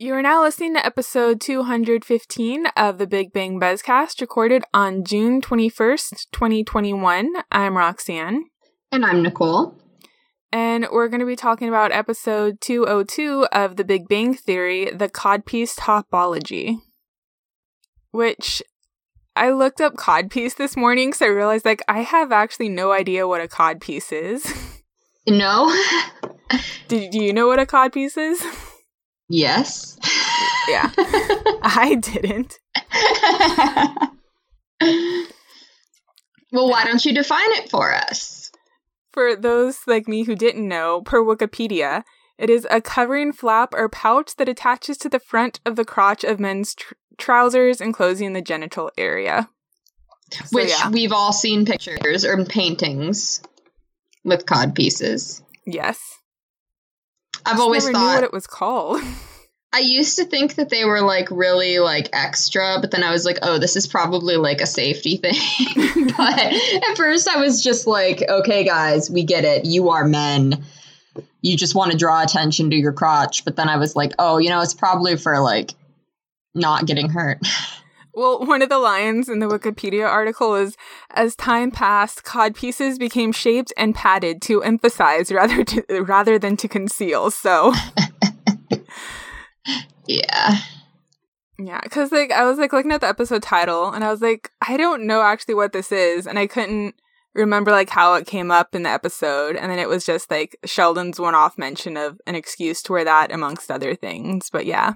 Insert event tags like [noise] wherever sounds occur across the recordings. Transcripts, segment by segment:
You are now listening to episode 215 of the Big Bang Buzzcast, recorded on June 21st, 2021. I'm Roxanne. And I'm Nicole. And we're going to be talking about episode 202 of The Big Bang Theory, the Codpiece Topology. Which I looked up codpiece this morning because I realized, like, I have actually no idea what a codpiece is. [laughs] No? [laughs] do, do you know what a codpiece is? [laughs] Yes. Yeah. [laughs] I didn't. well, why don't you define it for us? For those like me who didn't know, per Wikipedia, it is a covering flap or pouch that attaches to the front of the crotch of men's tr- trousers, enclosing the genital area. So, Which yeah. we've all seen pictures or paintings with cod pieces. Yes. I've always never thought what it was called. [laughs] I used to think that they were like really like extra, but then I was like, oh, this is probably like a safety [laughs] thing. [laughs] but at first I was just like, okay, guys, we get it. You are men. You just want to draw attention to your crotch. But then I was like, oh, you know, it's probably for like not getting hurt. Well, one of the lines in the Wikipedia article is as time passed, cod pieces became shaped and padded to emphasize rather to, rather than to conceal. So [laughs] Yeah. Yeah, cuz like I was like looking at the episode title and I was like I don't know actually what this is and I couldn't remember like how it came up in the episode and then it was just like Sheldon's one-off mention of an excuse to wear that amongst other things. But yeah.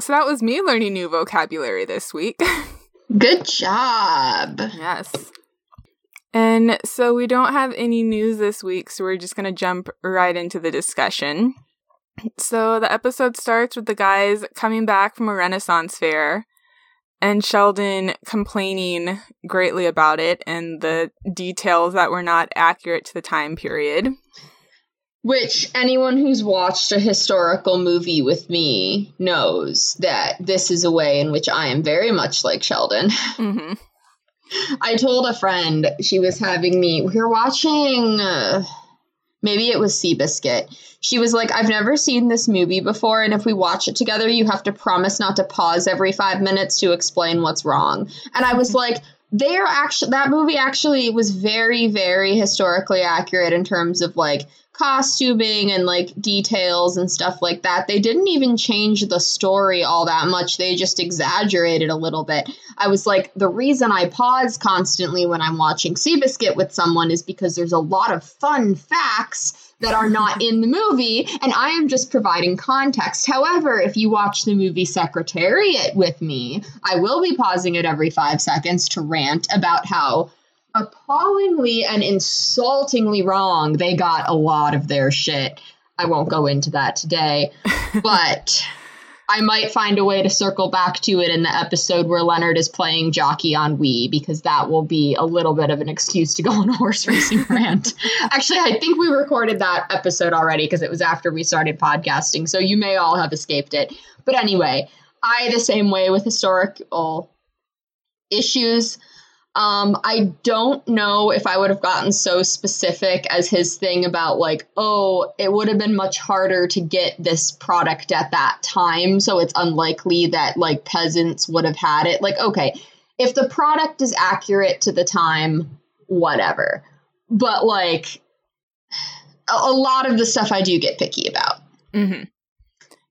So that was me learning new vocabulary this week. [laughs] Good job. Yes. And so we don't have any news this week, so we're just going to jump right into the discussion. So the episode starts with the guys coming back from a Renaissance fair and Sheldon complaining greatly about it and the details that were not accurate to the time period. Which anyone who's watched a historical movie with me knows that this is a way in which I am very much like Sheldon. [laughs] Mm-hmm. I told a friend she was having me. We were watching. Uh, maybe it was Seabiscuit. She was like, "I've never seen this movie before, and if we watch it together, you have to promise not to pause every five minutes to explain what's wrong." And I was like they're actually that movie actually was very very historically accurate in terms of like costuming and like details and stuff like that. They didn't even change the story all that much. They just exaggerated a little bit. I was like, the reason I pause constantly when I'm watching Seabiscuit with someone is because there's a lot of fun facts that are not in the movie, and I am just providing context. However, if you watch the movie Secretariat with me, I will be pausing it every five seconds to rant about how appallingly and insultingly wrong they got a lot of their shit. I won't go into that today, [laughs] but I might find a way to circle back to it in the episode where Leonard is playing jockey on Wii because that will be a little bit of an excuse to go on a horse racing rant. [laughs] Actually, I think we recorded that episode already because it was after we started podcasting, so you may all have escaped it. But anyway, I the same way with historical issues. Um, I don't know if I would have gotten so specific as his thing about like, oh, it would have been much harder to get this product at that time, so it's unlikely that like peasants would have had it. Like, okay, if the product is accurate to the time, whatever. But like, a, a lot of the stuff I do get picky about. Mm-hmm.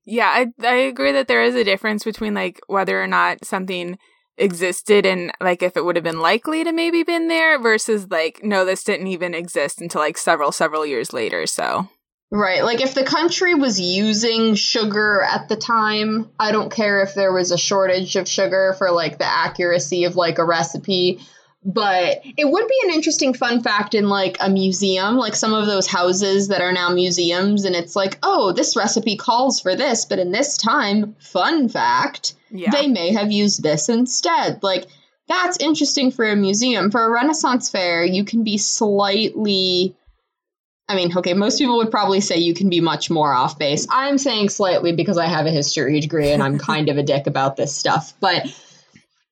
Yeah, I I agree that there is a difference between like whether or not something existed and like if it would have been likely to maybe been there versus like no this didn't even exist until like several several years later so. Right like if the country was using sugar at the time i don't care if there was a shortage of sugar for like the accuracy of like a recipe but it would be an interesting fun fact in like a museum like some of those houses that are now museums and it's like oh this recipe calls for this but in this time fun fact yeah. they may have used this instead. Like, that's interesting for a museum. For a Renaissance fair, you can be slightly. I mean, okay, most people would probably say you can be much more off base. I'm saying slightly because I have a history degree and I'm kind of a dick about this stuff. But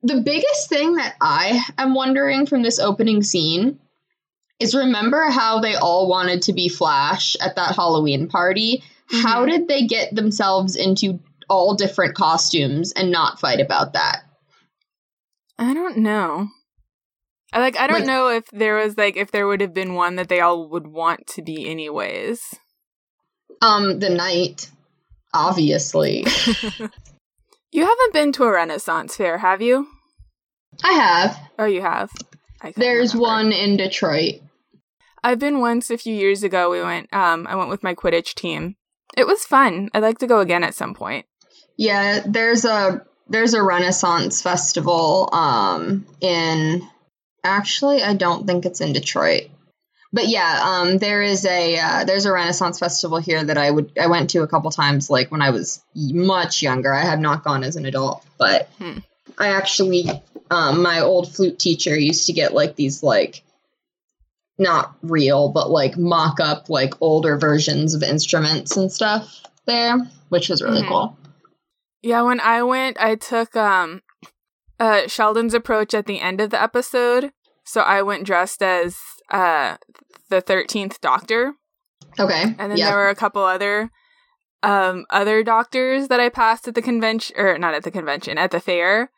the biggest thing that I am wondering from this opening scene is remember how they all wanted to be Flash at that Halloween party? Mm-hmm. How did they get themselves into all different costumes and not fight about that? I don't know. I like I don't like, know if there was like if there would have been one that they all would want to be anyways. Um the knight obviously. [laughs] [laughs] you haven't been to a renaissance fair, have you? I have. Oh, you have. There's remember. one in Detroit. I've been once a few years ago. We went. Um, I went with my Quidditch team. It was fun. I'd like to go again at some point. Yeah, there's a there's a Renaissance festival. Um, in actually, I don't think it's in Detroit. But yeah, um, there is a uh, there's a Renaissance festival here that I would I went to a couple times like when I was much younger. I have not gone as an adult, but hmm. I actually um, my old flute teacher used to get like these like not real but like mock up like older versions of instruments and stuff there which was really mm-hmm. cool yeah when i went i took um uh sheldon's approach at the end of the episode so i went dressed as uh the 13th doctor okay and then yep. there were a couple other um other doctors that i passed at the convention or not at the convention at the fair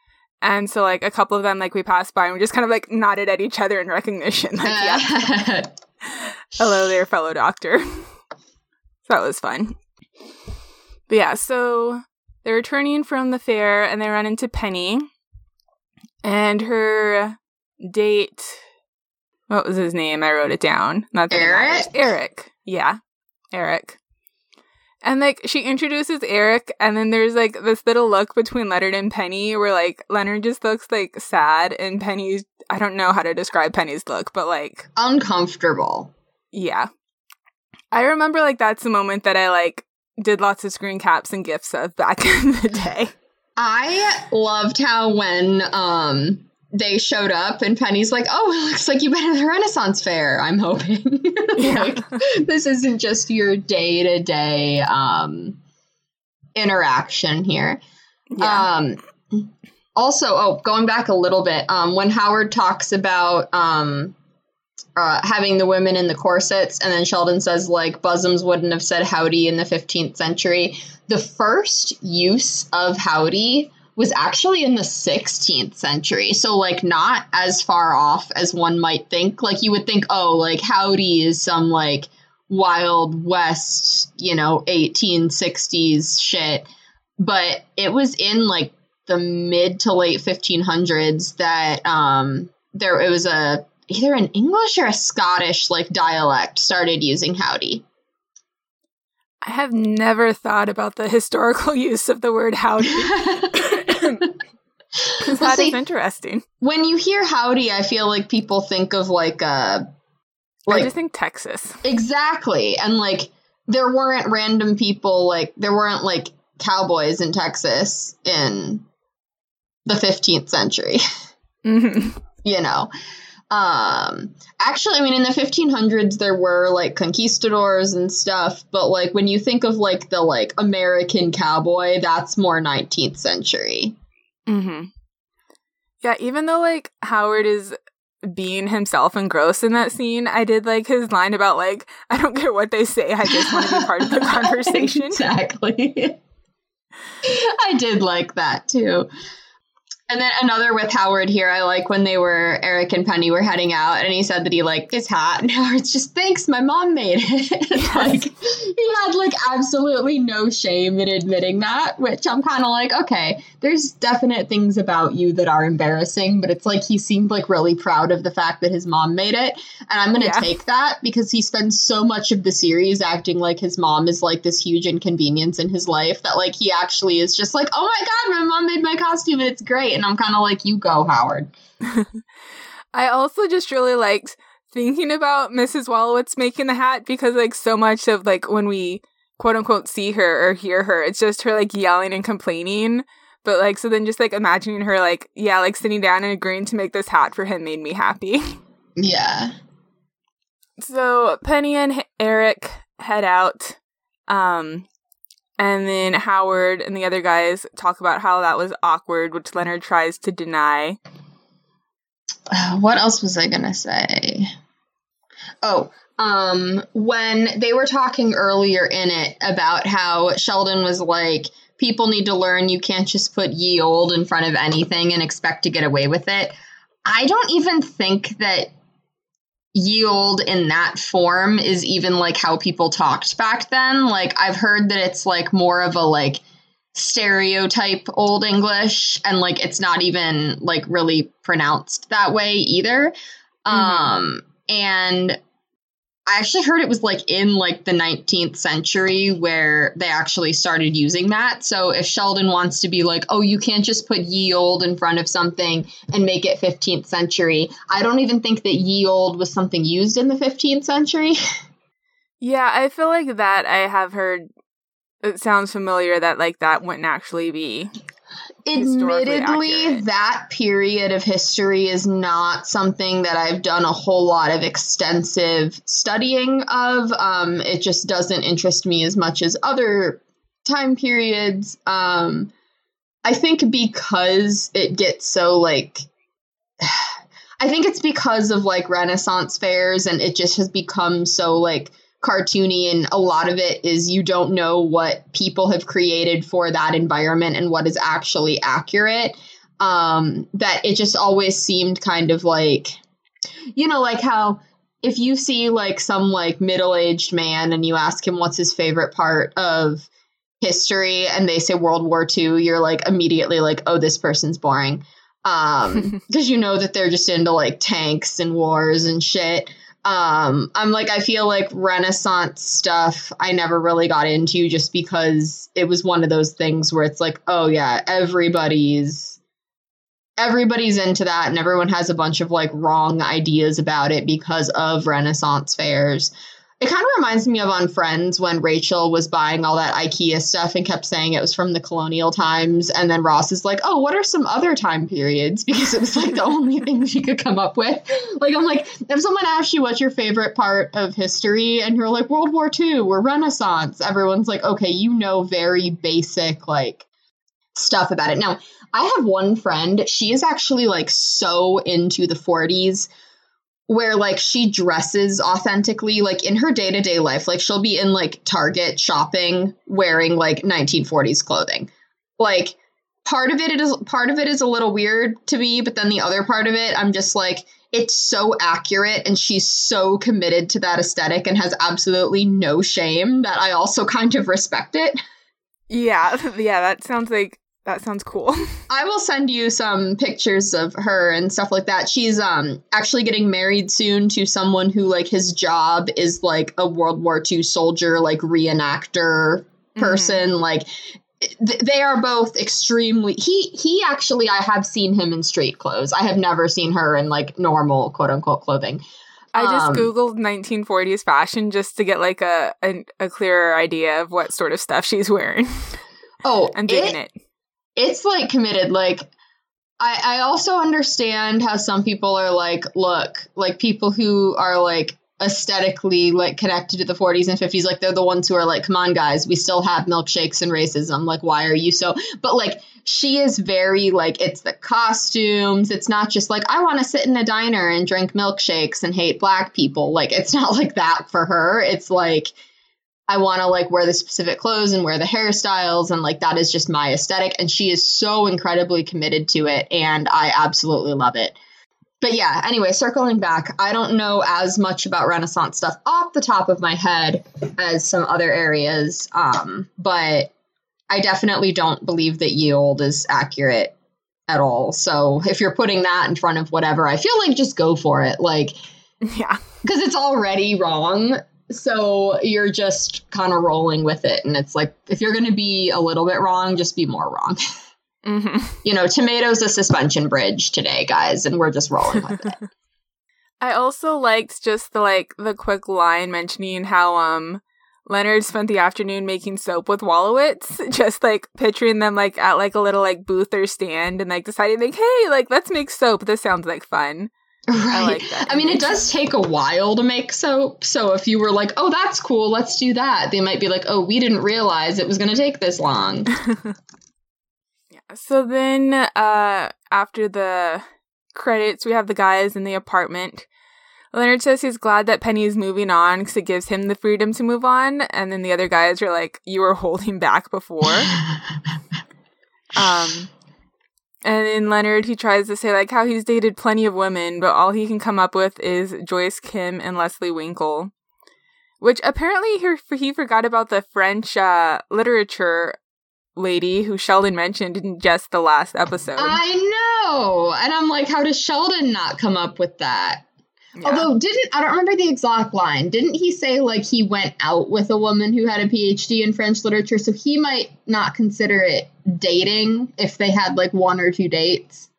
and so, like, a couple of them, like, we passed by and we just kind of, like, nodded at each other in recognition. Like, yeah. [laughs] Hello there, fellow doctor. [laughs] so that was fun. But yeah, so they're returning from the fair and they run into Penny. And her date, what was his name? I wrote it down. Not that Eric? Eric. Yeah. Eric. And like she introduces Eric, and then there's like this little look between Leonard and Penny where like Leonard just looks like sad, and Penny's I don't know how to describe Penny's look, but like uncomfortable. Yeah. I remember like that's the moment that I like did lots of screen caps and gifs of back [laughs] in the day. I loved how when um they showed up and Penny's like, "Oh, it looks like you've been at the Renaissance fair." I'm hoping [laughs] like this isn't just your day to day um interaction here. Yeah. Um also, oh, going back a little bit, um when Howard talks about um uh, having the women in the corsets, and then Sheldon says like bosoms wouldn't have said howdy in the 15th century. The first use of howdy was actually in the 16th century. So, like, not as far off as one might think. Like, you would think, oh, like, howdy is some, like, Wild West, you know, 1860s shit. But it was in, like, the mid to late 1500s that um, there, it was a, either an English or a Scottish, like, dialect started using howdy. I have never thought about the historical [laughs] use of the word howdy. [laughs] [laughs] well, that see, is interesting. When you hear howdy, I feel like people think of like uh like I just think Texas. Exactly. And like there weren't random people like there weren't like cowboys in Texas in the 15th century. Mm-hmm. you know. Um, actually, I mean, in the 1500s, there were like conquistadors and stuff, but like when you think of like the like American cowboy, that's more 19th century. Mm-hmm. Yeah, even though like Howard is being himself and gross in that scene, I did like his line about like, I don't care what they say, I just want to be part of the [laughs] conversation. exactly. [laughs] I did like that too. And then another with Howard here, I like when they were Eric and Penny were heading out, and he said that he liked his hat, [laughs] and Howard's just thanks, my mom made it. [laughs] Yes. like he had like absolutely no shame in admitting that, which I'm kind of like, okay, there's definite things about you that are embarrassing, but it's like he seemed like really proud of the fact that his mom made it, and I'm gonna yeah. take that because he spends so much of the series acting like his mom is like this huge inconvenience in his life that like he actually is just like, oh my god, my mom made my costume and it's great and I'm kind of like, you go, Howard. [laughs] I also just really liked thinking about Mrs. Wolowitz making the hat because, like, so much of, like, when we quote unquote see her or hear her, it's just her, like, yelling and complaining. But, like, so then just, like, imagining her, like, yeah, like, sitting down and agreeing to make this hat for him made me happy. [laughs] Yeah. So Penny and Eric head out. Um, and then Howard and the other guys talk about how that was awkward, which Leonard tries to deny. Uh, what else was I going to say? Oh, um, when they were talking earlier in it about how Sheldon was like, people need to learn you can't just put ye old in front of anything and expect to get away with it. I don't even think that ye old in that form is even like how people talked back then. Like I've heard that it's like more of a like stereotype old English and like it's not even like really pronounced that way either. Mm-hmm. Um and I actually heard it was like in like the 19th century where they actually started using that. So if Sheldon wants to be like, oh, you can't just put ye old in front of something and make it 15th century, I don't even think that ye old was something used in the 15th century. [laughs] yeah, I feel like that I have heard it sounds familiar that like that wouldn't actually be admittedly that period of history is not something that i've done a whole lot of extensive studying of. Um, it just doesn't interest me as much as other time periods. Um, i think because it gets so like [sighs] i think it's because of like renaissance fairs and it just has become so like cartoony and a lot of it is you don't know what people have created for that environment and what is actually accurate. Um that it just always seemed kind of like you know like how if you see like some like middle-aged man and you ask him what's his favorite part of history and they say world war ii you're like immediately like oh this person's boring. Um [laughs] because you know that they're just into like tanks and wars and shit um i'm like i feel like renaissance stuff i never really got into just because it was one of those things where it's like oh yeah everybody's everybody's into that and everyone has a bunch of like wrong ideas about it because of renaissance fairs it kind of reminds me of on Friends when Rachel was buying all that IKEA stuff and kept saying it was from the colonial times. And then Ross is like, oh, what are some other time periods? [laughs] Because it was like the only thing she could come up with. Like, I'm like, if someone asks you what's your favorite part of history and you're like, World War II or Renaissance, everyone's like, okay, you know, very basic, like, stuff about it. Now, I have one friend, she is actually like so into the 40s where like she dresses authentically like in her day-to-day life like she'll be in like target shopping wearing like 1940s clothing. Like part of it is part of it is a little weird to me but then the other part of it i'm just like it's so accurate and she's so committed to that aesthetic and has absolutely no shame that i also kind of respect it. Yeah [laughs] yeah that sounds like that sounds cool. [laughs] I will send you some pictures of her and stuff like that. She's um actually getting married soon to someone who like his job is like a World War II soldier, like reenactor person. Mm-hmm. Like th- they are both extremely he he actually I have seen him in street clothes. I have never seen her in like normal quote unquote clothing. I just um, googled 1940s fashion just to get like a, a, a clearer idea of what sort of stuff she's wearing. Oh, [laughs] I'm digging it, it it's like committed. Like I, I also understand how some people are like, look, like people who are like aesthetically like connected to the 40s and 50s like they're the ones who are like come on guys we still have milkshakes and racism like why are you so but like she is very like it's the costumes it's not just like i want to sit in a diner and drink milkshakes and hate black people like it's not like that for her it's like I want to like wear the specific clothes and wear the hairstyles and like that is just my aesthetic and she is so incredibly committed to it and I absolutely love it. But yeah, anyway, circling back, I don't know as much about Renaissance stuff off the top of my head as some other areas, um, but I definitely don't believe that ye old is accurate at all. So if you're putting that in front of whatever, I feel like just go for it. Like, [laughs] yeah, because it's already wrong. So you're just kind of rolling with it. And it's like, if you're going to be a little bit wrong, just be more wrong. Mm-hmm. [laughs] You know, tomatoes a suspension bridge today, guys, and we're just rolling with it. [laughs] I also liked just the like the quick line mentioning how um Leonard spent the afternoon making soap with Wolowitz, [laughs] just like picturing them like at like a little like booth or stand and like deciding like, hey, like let's make soap. This sounds like fun. Right. I like that. I mean, it does take a while to make soap. So if you were like, oh, that's cool, let's do that, they might be like, oh, we didn't realize it was going to take this long. [laughs] yeah. So then uh, after the credits, we have the guys in the apartment. Leonard says he's glad that Penny is moving on because it gives him the freedom to move on. And then the other guys are like, You were [laughs] holding back before. [laughs] um, and in Leonard, he tries to say like how he's dated plenty of women, but all he can come up with is Joyce Kim and Leslie Winkle. Which apparently he, he forgot about the French uh, literature lady who Sheldon mentioned in just the last episode. I know. And I'm like, how does Sheldon not come up with that? Yeah. Although didn't I don't remember the exact line. Didn't he say like he went out with a woman who had a PhD in French literature, so he might not consider it dating if they had like one or two dates?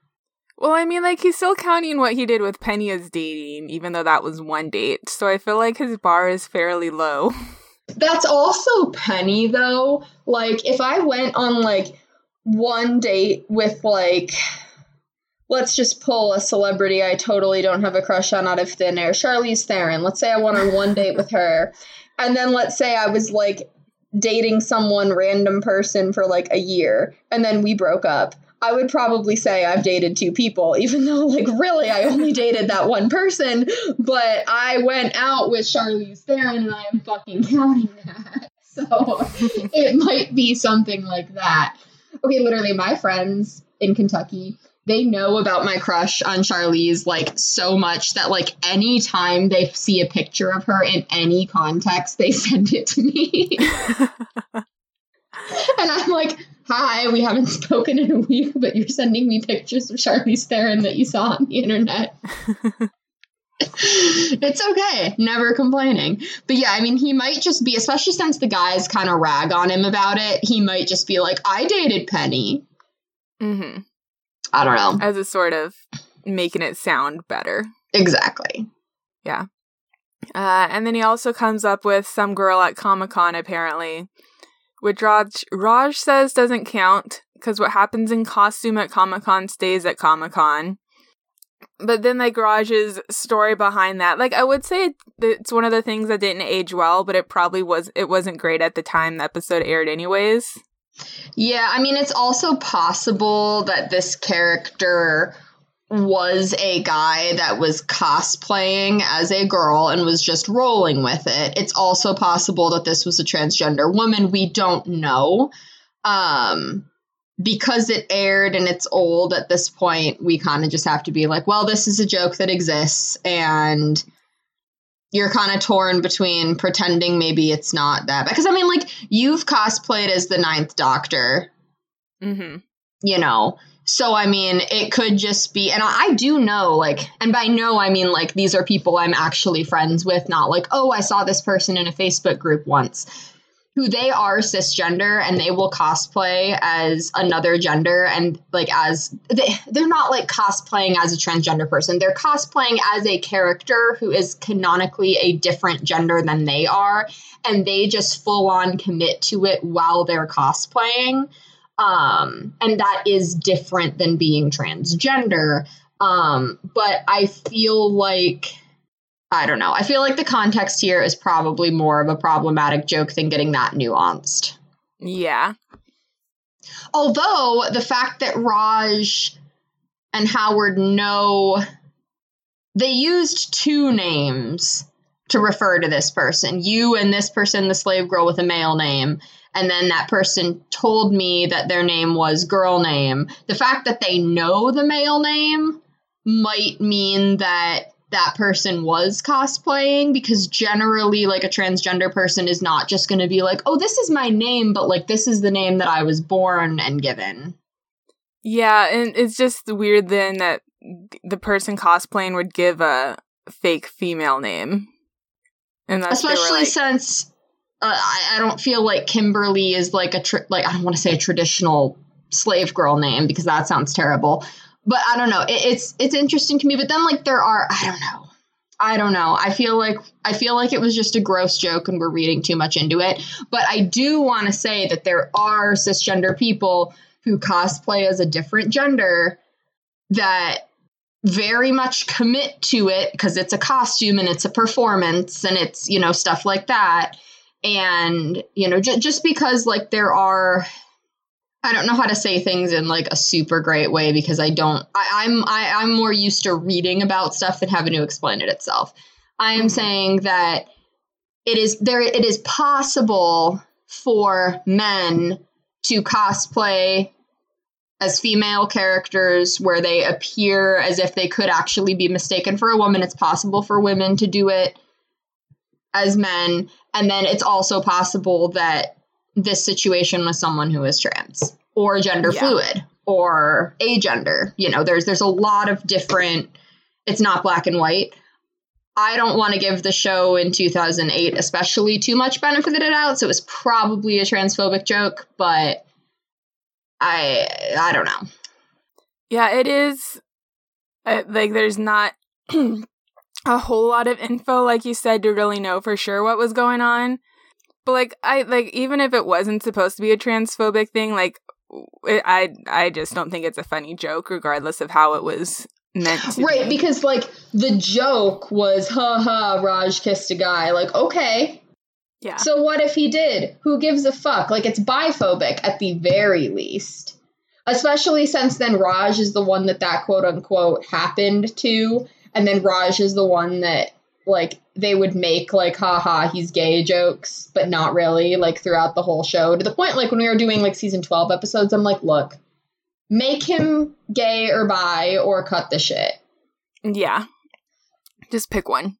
Well, I mean, like he's still counting what he did with Penny as dating, even though that was one date. So I feel like his bar is fairly low. [laughs] That's also Penny though. Like if I went on like one date with like let's just pull a celebrity I totally don't have a crush on out of thin air. Charlize Theron. Let's say I went on one date with her. And then let's say I was like dating someone random person for like a year and then we broke up. I would probably say I've dated two people, [laughs] even though, like, really, I only dated that one person. But I went out with Charlize Theron, and I am fucking counting that. [laughs] So [laughs] it might be something like that. Okay, literally, my friends in Kentucky, they know about my crush on Charlize like so much that like anytime they see a picture of her in any context, they [laughs] send it to me. [laughs] and I'm like, hi, we haven't spoken in a week, but you're sending me pictures of Charlize Theron that you saw on the internet. [laughs] it's okay. Never complaining. But yeah, I mean, he might just be, especially since the guys kind of rag on him about it, he might just be like, I dated Penny. Mm-hmm. I don't know. As a sort of making it sound better. Exactly. Yeah. Uh, and then he also comes up with some girl at Comic Con, apparently, which Raj, Raj says doesn't count because what happens in costume at Comic Con stays at Comic Con. But then, like, Raj's story behind that, like, I would say it's one of the things that didn't age well, but it probably was, it wasn't great at the time the episode aired, anyways. Yeah, I mean, it's also possible that this character was a guy that was cosplaying as a girl and was just rolling with it. It's also possible that this was a transgender woman. We don't know. Um, because it aired and it's old at this point, we kind of just have to be like, well, this is a joke that exists and you're kind of torn between pretending maybe it's not that because I mean, like you've cosplayed as the Ninth Doctor, mm-hmm. you know. So I mean, it could just be, and I, I do know, like, and by know I mean like these are people I'm actually friends with, not like oh I saw this person in a Facebook group once who they are cisgender and they will cosplay as another gender and like as they, they're not like cosplaying as a transgender person. They're cosplaying as a character who is canonically a different gender than they are and they just full on commit to it while they're cosplaying. Um and that is different than being transgender. Um but i feel like I don't know. I feel like the context here is probably more of a problematic joke than getting that nuanced. Yeah. Although the fact that Raj and Howard know they used two names to refer to this person. You and this person, the slave girl with a male name. And then that person told me that their name was girl name. The fact that they know the male name might mean that that person was cosplaying because generally like a transgender person is not just going to be like oh this is my name but like this is the name that i was born and given. Yeah and it's just weird then that the person cosplaying would give a fake female name. And especially like, since uh, I, I, don't feel like kimberly is like a tr- like i don't want to say a traditional slave girl name because that sounds terrible but I don't know. It, it's it's interesting to me. But then like there are I don't know. I don't know. I feel like I feel like it was just a gross joke and we're reading too much into it. But I do want to say that there are cisgender people who cosplay as a different gender that very much commit to it because it's a costume and it's a performance and it's, you know, stuff like that. And, you know, j- just because like there are I don't know how to say things in like a super great way because I don't. I, I'm I, I'm more used to reading about stuff than having to explain it itself. I am mm-hmm. saying that it is there it is possible for men to cosplay as female characters where they appear as if they could actually be mistaken for a woman. It's possible for women to do it as men. And then it's also possible that this situation with someone who is trans or gender yeah. fluid or agender. You know, there's there's a lot of different it's not black and white. I don't want to give the show in 2008 especially too much benefit of the doubt, so it was probably a transphobic joke, but I I don't know. Yeah, it is uh, like there's not [clears throat] a whole lot of info like you said to really know for sure what was going on. But like I like even if it wasn't supposed to be a transphobic thing, like I I just don't think it's a funny joke regardless of how it was meant right be. because like the joke was ha ha raj kissed a guy. Like okay. Yeah. So what if he did? Who gives a fuck? Like it's biphobic at the very least. Especially since then raj is the one that that quote unquote happened to and then raj is the one that like they would make like haha he's gay jokes but not really like throughout the whole show to the point like when we were doing like season 12 episodes i'm like look make him gay or bi or cut the shit. Yeah. Just pick one.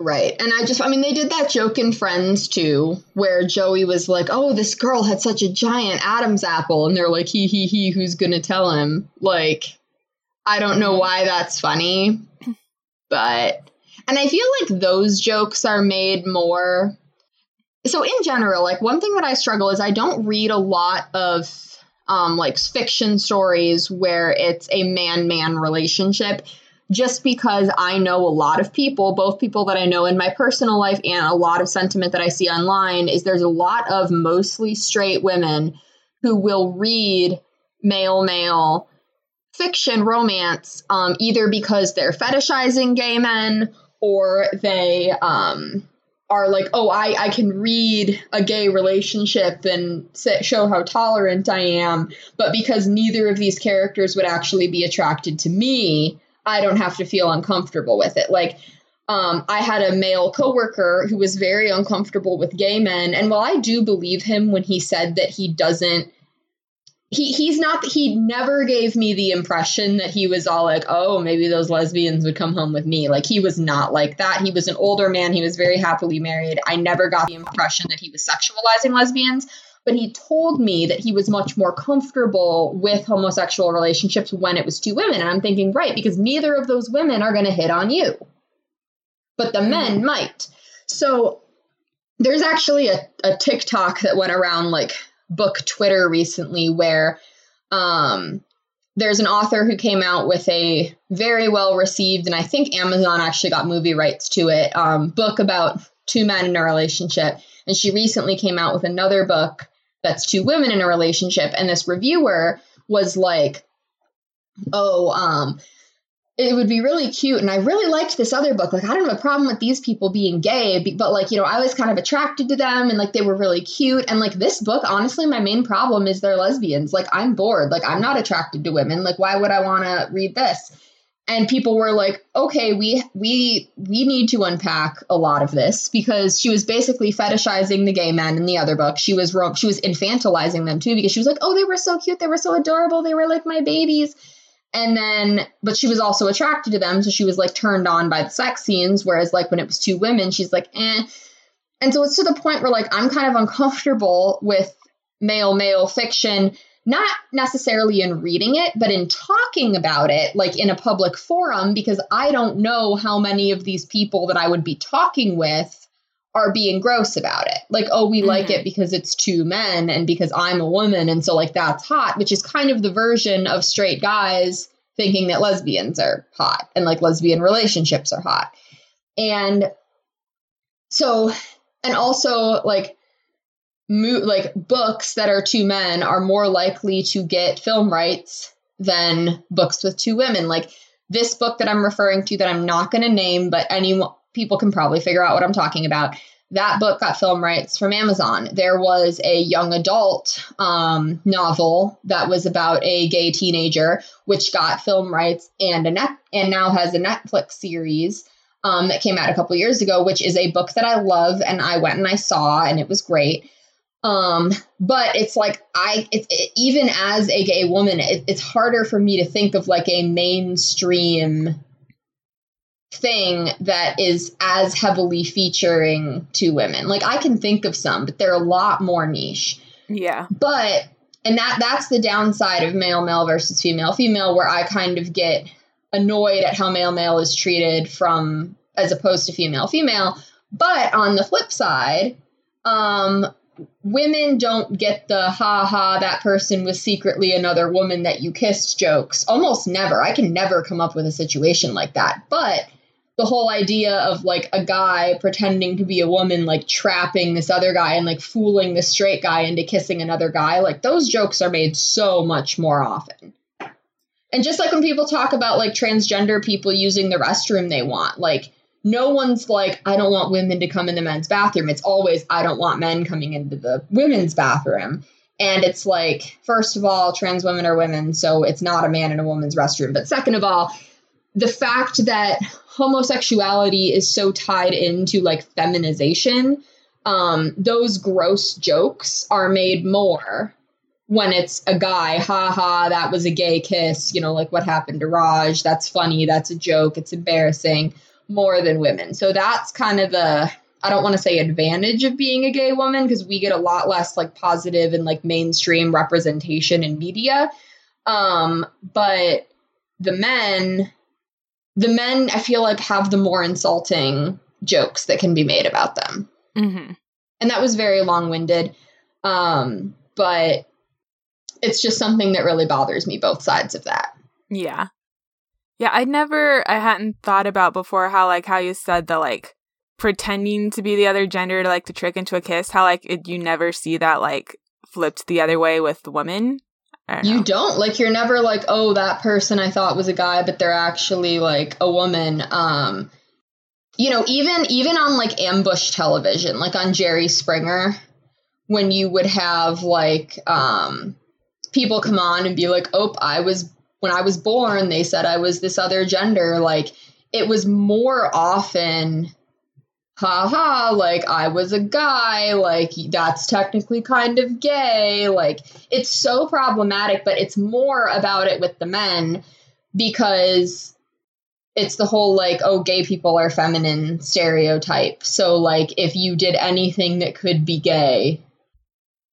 Right. And I just, I mean, they did that joke in Friends too, where Joey was like, oh, this girl had such a giant Adam's apple. And they're like, he, he, he, who's to tell him? Like, I don't know mm-hmm. why that's funny, but, and I feel like those jokes are made more. So, in general, like, one thing that I struggle is I don't read a lot of um, like fiction stories where it's a man man relationship just because I know a lot of people, both people that I know in my personal life and a lot of sentiment that I see online, is there's a lot of mostly straight women who will read male male fiction romance um, either because they're fetishizing gay men or they um, are like, oh, I, I can read a gay relationship and say, show how tolerant I am, but because neither of these characters would actually be attracted to me, I don't have to feel uncomfortable with it. Like, um, I had a male coworker who was very uncomfortable with gay men, and while I do believe him when he said that he doesn't he he's not he never gave me the impression that he was all like oh maybe those lesbians would come home with me. Like he was not like that. He was an older man. He was very happily married. I never got the impression that he was sexualizing lesbians but he told me that he was much more comfortable with homosexual relationships when it was two women. And i'm thinking right because neither of those women are going to hit on you but the men might. So there's actually a, a tiktok that went around like book Twitter recently where um, there's an author who came out with a very well received, and I think Amazon actually got movie rights to it, um, book about two men in a relationship. And she recently came out with another book that's two women in a relationship. And this reviewer was like, oh, um, it would be really cute. And I really liked this other book. Like, I don't have a problem with these people being gay, but like, you know, I was kind of attracted to them and like they were really cute. And like this book, honestly, my main problem is they're lesbians. Like, I'm bored. Like, I'm not attracted to women. Like, why would I want to read this? And people were like, okay, we we we need to unpack a lot of this because she was basically fetishizing the gay men in the other book. She was she was infantilizing them too because she was like, oh, they were so cute, they were so adorable, they were like my babies and then, but she was also attracted to them. So she was like turned on by the sex scenes. Whereas, like, when it was two women, she's like, eh. And so it's to the point where, like, I'm kind of uncomfortable with male male fiction, not necessarily in reading it, but in talking about it, like in a public forum, because I don't know how many of these people that I would be talking with are being gross about it. Like, oh, we mm-hmm. like it because it's two men and because I'm a woman. And so, like, that's hot, which is kind of the version of straight guys thinking that lesbians are hot and like lesbian relationships are hot. And so, and also, like, mo- like books that are two men are more likely to get film rights than books with two women. Like, this book that I'm referring to that I'm not going to name, but anyone people can probably figure out what I'm talking about. That book got film rights from Amazon. There was a young adult um, novel that was about a gay teenager, which got film rights and a net and now has a Netflix series um, that came out a couple years ago, which is a book that I love and I went and I saw and it was great. Um, but it's like I, it, even as a gay woman, it, it's harder for me to think of like a mainstream thing that is as heavily featuring two women. Like I can think of some, but they're a lot more niche. Yeah. But and that that's the downside of male male versus female female where I kind of get annoyed at how male male is treated from as opposed to female female. But on the flip side, um women don't get the ha ha that person was secretly another woman that you kissed jokes almost never i can never come up with a situation like that but the whole idea of like a guy pretending to be a woman like trapping this other guy and like fooling this straight guy into kissing another guy like those jokes are made so much more often. And just like when people talk about like transgender people using the restroom they want like no one's like i don't want women to come in the men's bathroom. It's always i don't want men coming into the women's bathroom. And it's like first of all trans women are women so it's not a man in a woman's restroom. But second of all the fact that homosexuality is so tied into like feminization, um, those gross jokes are made more when it's a guy, ha ha, that was a gay kiss, you know, like what happened to Raj, that's funny, that's a joke, it's embarrassing, more than women. So that's kind of the I don't want to say advantage of being a gay woman because we get a lot less like positive and like mainstream representation in media. Um, but the men the men I feel like have the more insulting jokes that can be made about them. Mm-hmm. And that was very long winded. Um, but it's just something that really bothers me, both sides of that. Yeah. Yeah, I never, I hadn't thought about before how, like, how you said the, like, pretending to be the other gender to, like, to trick into a kiss, how, like, it, you never see that, like, flipped the other way with women you don't. Like you're never like oh that person i thought was a guy but they're actually like a woman. Um you know even even on like ambush television like on jerry springer when you would have like um people come on and be like oh i was when i was born they said i was this other gender like it was more often ha ha, like I was a guy, like that's technically kind of gay. Like it's so problematic, but it's more about it with the men because it's the whole like, oh, gay people are feminine stereotype. So like if you did anything that could be gay,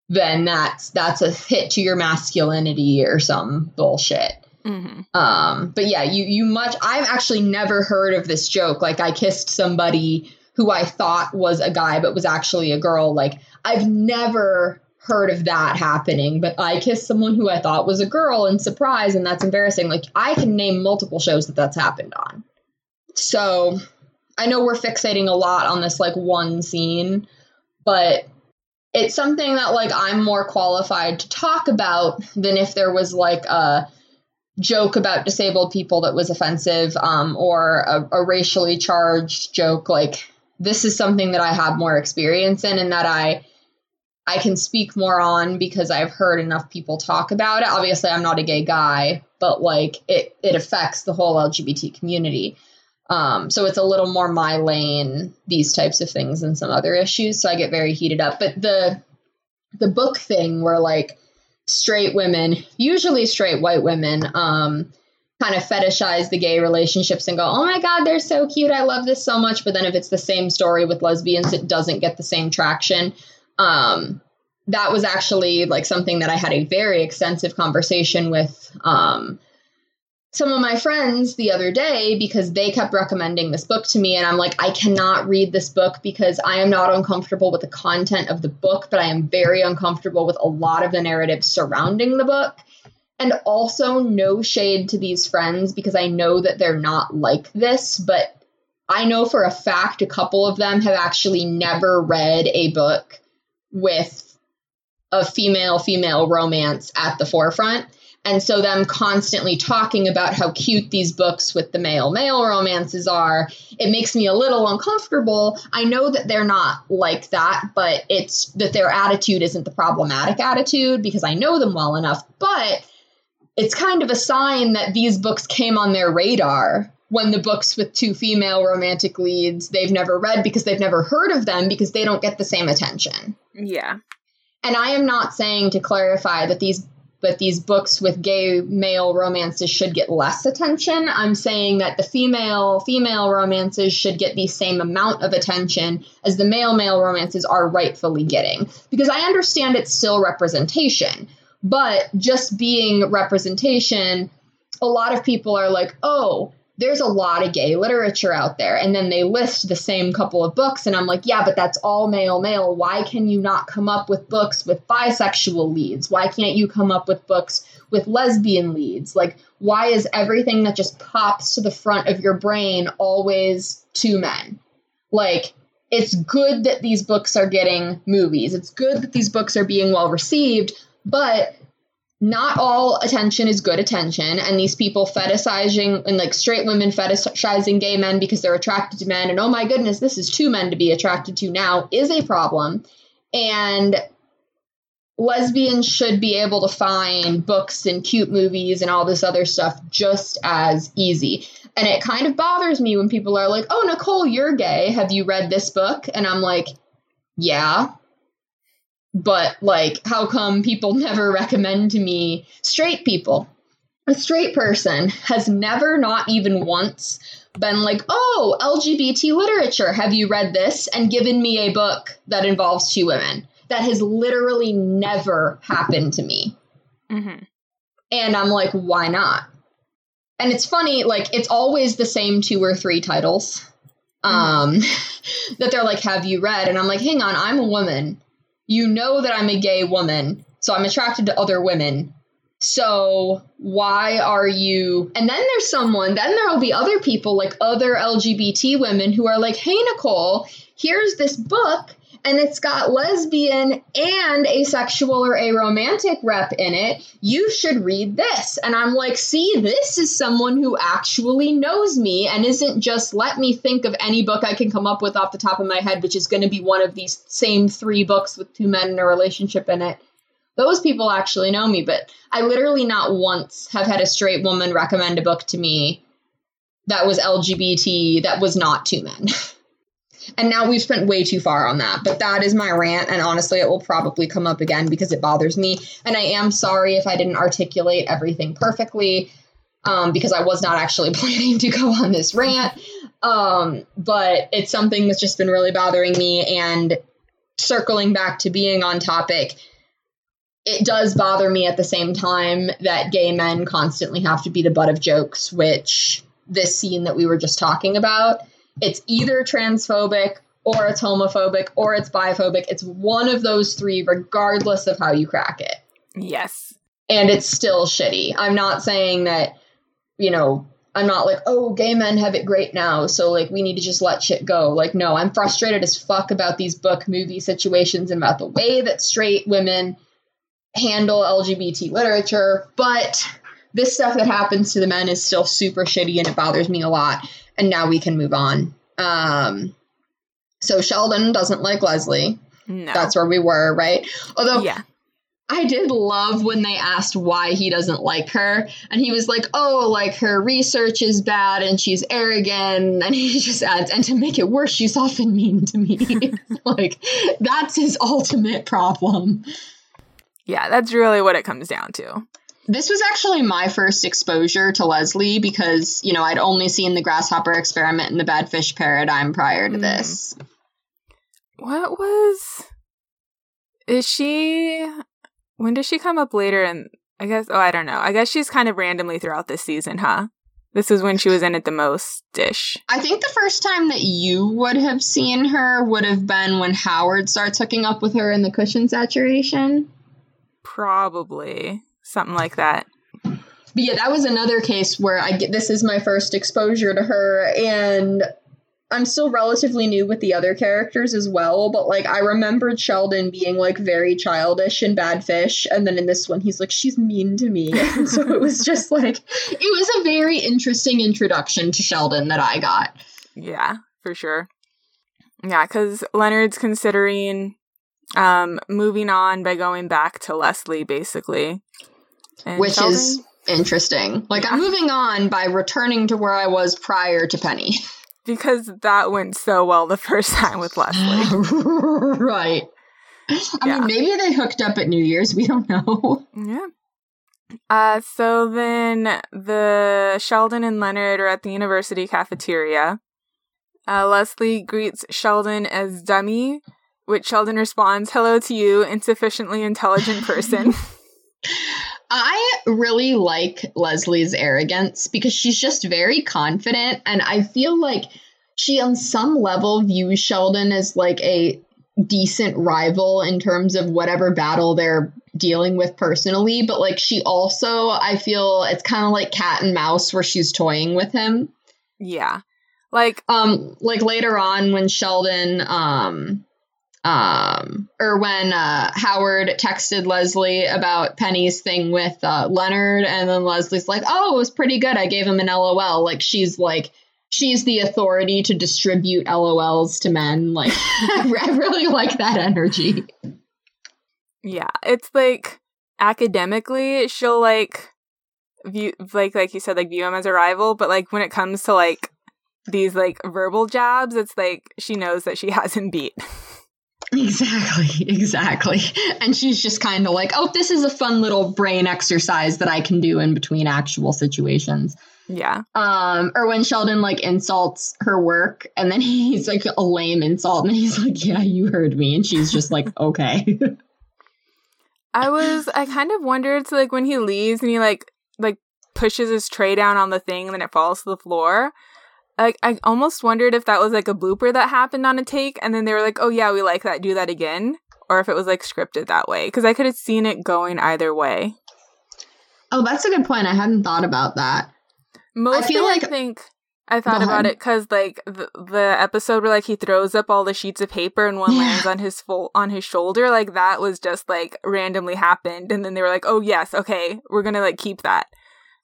then that's that's a hit to your masculinity or some bullshit. Mm-hmm. Um, but yeah, you you much. I've actually never heard of this joke. Like I kissed somebody who I thought was a guy but was actually a girl. Like I've never heard of that happening, but I kissed someone who I thought was a girl in surprise, and that's embarrassing. Like I can name multiple shows that that's happened on. So I know we're fixating a lot on this like one scene, but it's something that like I'm more qualified to talk about than if there was like a joke about disabled people that was offensive um, or a, a racially charged joke like this is something that I have more experience in and that I I can speak more on because I've heard enough people talk about it. Obviously, I'm not a gay guy, but like it it affects the whole LGBT community. Um, so it's a little more my lane, these types of things and some other issues. So I get very heated up. But the the book thing where like straight women, usually straight white women, um, kind of fetishize the gay relationships and go, oh my God, they're so cute. I love this so much. But then if it's the same story with lesbians, it doesn't get the same traction. Um, that was actually like something that I had a very extensive conversation with um, some of my friends the other day because they kept recommending this book to me. And I'm like, I cannot read this book because I am not uncomfortable with the content of the book, but I am very uncomfortable with a lot of the narrative surrounding the book. And also, no shade to these friends because I know that they're not like this, but I know for a fact a couple of them have actually never read a book with a female female romance at the forefront. And so, them constantly talking about how cute these books with the male male romances are, it makes me a little uncomfortable. I know that they're not like that, but it's that their attitude isn't the problematic attitude because I know them well enough. But it's kind of a sign that these books came on their radar when the books with two female romantic leads they've never read because they've never heard of them because they don't get the same attention. Yeah. And I am not saying to clarify that these that these books with gay male romances should get less attention. I'm saying that the female female romances should get the same amount of attention as the male male romances are rightfully getting. Because I understand it's still representation, but just being representation, a lot of people are like, "Oh, there's a lot of gay literature out there. And then they list the same couple of books. And I'm like, yeah, but that's all male, male. Why can you not come up with books with bisexual leads? Why can't you come up with books with lesbian leads? Like, why is everything that just pops to the front of your brain always two men? Like, it's good that these books are getting movies. It's good that these books are being well received, but not all attention is good attention and these people fetishizing and like straight women fetishizing gay men because they're attracted to men and oh my goodness this is two men to be attracted to now is a problem. And lesbians should be able to find books and cute movies and all this other stuff just as easy. And it kind of bothers me when people are like oh nicole you're gay. Have you read this book? And i'm like yeah but like how come people [laughs] never recommend to me straight people? A straight person has never not even once been like oh lgbt literature have you read this? and given me a book that involves two women. That has literally never happened to me. Mm-hmm. and i'm like why not? And it's funny like it's always the same two or three titles mm-hmm. um [laughs] that they're like have you read? And i'm like hang on i'm a woman you know that I'm a gay woman, so I'm attracted to other women. So why are you? And then there's someone, then there will be other people like other LGBT women who are like, hey, Nicole, here's this book and it's got lesbian and asexual or aromantic rep in it. You should read this. And I'm like, see, this is someone who actually knows me and isn't just let me think of any book I can come up with off the top of my head, which is going to be one of these same three books with two men in a relationship in it. Those people actually know me, but I literally not once have had a straight woman recommend a book to me that was LGBT that was not two men. [laughs] And now we've spent way too far on that. But that is my rant. And honestly, it will probably come up again because it bothers me. And I am sorry if I didn't articulate everything perfectly um, because I was not actually [laughs] planning to go on this rant. Um, but it's something that's just been really bothering me. And circling back to being on topic, it does bother me at the same time that gay men constantly have to be the butt of jokes, which this scene that we were just talking about it's either transphobic or it's homophobic or it's biphobic. It's one of those three, regardless of how you crack it. Yes. And it's still shitty. I'm not saying that, you know, I'm not like, oh, gay men have it great now, so like we need to just let shit go. Like, no, I'm frustrated as fuck about these book movie situations and about the way that straight women handle LGBT literature. But this stuff that happens to the men is still super shitty and it bothers me a lot and now we can move on. Um, so Sheldon doesn't like Leslie. No. That's where we were, right? Although, yeah. I did love when they asked why he doesn't like her. And he was like, oh, like her research is bad and she's arrogant. [laughs] And he just adds, and to make it worse, she's often mean to me. [laughs] [laughs] like, that's his ultimate problem. Yeah, that's really what it comes down to. This was actually my first exposure to Leslie because, you know, I'd only seen the grasshopper experiment and the bad fish paradigm prior to mm. this. What was. Is she. When does she come up later? And I guess. Oh, I don't know. I guess she's kind of randomly throughout this season, huh? This was when she was in it the most dish. I think the first time that you would have seen her would have been when Howard starts hooking up with her in the cushion saturation. Probably something like that. But yeah, that was another case where I get this is my first exposure to her, and I'm still relatively new with the other characters as well. But like, I remembered Sheldon being like very childish and bad fish, and then in this one, he's like, she's mean to me. [laughs] So it was just like, it was a very interesting introduction to Sheldon that I got. Yeah, for sure. Yeah, because Leonard's considering um moving on by going back to Leslie, basically. And Which Sheldon? is interesting. Like I'm moving on by returning to where I was prior to Penny. [laughs] Because that went so well the first [laughs] time with Leslie. [laughs] right. I yeah. mean, maybe they hooked up at New Year's. We don't know. Yeah. Uh, so then the Sheldon and Leonard are at the university cafeteria. Uh, Leslie greets Sheldon as dummy, which Sheldon responds, Hello to you, insufficiently intelligent [laughs] person. I really like Leslie's arrogance because she's just very confident. And I feel like she, on some level, views Sheldon as like a decent rival in terms of whatever battle they're dealing with personally. But like, she also, I feel it's kind of like cat and mouse where she's toying with him. Yeah. Like, um, like later on when Sheldon, um, um or when uh howard texted leslie about penny's thing with uh leonard and then leslie's like oh it was pretty good. I gave him an lol. Like she's like she's the authority to distribute lols to men. Like [laughs] i really like that energy. Yeah it's like academically she'll like view like like you said like view him as a rival but like when it comes to like these like verbal jabs it's like she knows that she [laughs] has him beat [laughs] Exactly, exactly. And she's just kind of like, oh, this is a fun little brain exercise that I can do in between actual situations. Yeah. Um, or when Sheldon like insults her work and then [laughs] he's like a lame insult and he's like, Yeah, you heard me. And she's just like, [laughs] Okay. I was I kind of wondered so like when he leaves and he like like pushes his tray down on the thing and then it falls to the floor. I, I almost wondered if that was like a blooper that happened on a take and then they were like, oh yeah, we like that, do that again. Or if it was like scripted that way. Because I could have seen it going either way. Oh, that's a good point. I hadn't thought about that. Mostly, I feel like I think I thought about it because like the, the episode where like he throws up all the sheets of paper and one yeah. lands on his full on his shoulder, like that was just like randomly happened, and then they were like, "Oh yes, okay, we're gonna like keep that."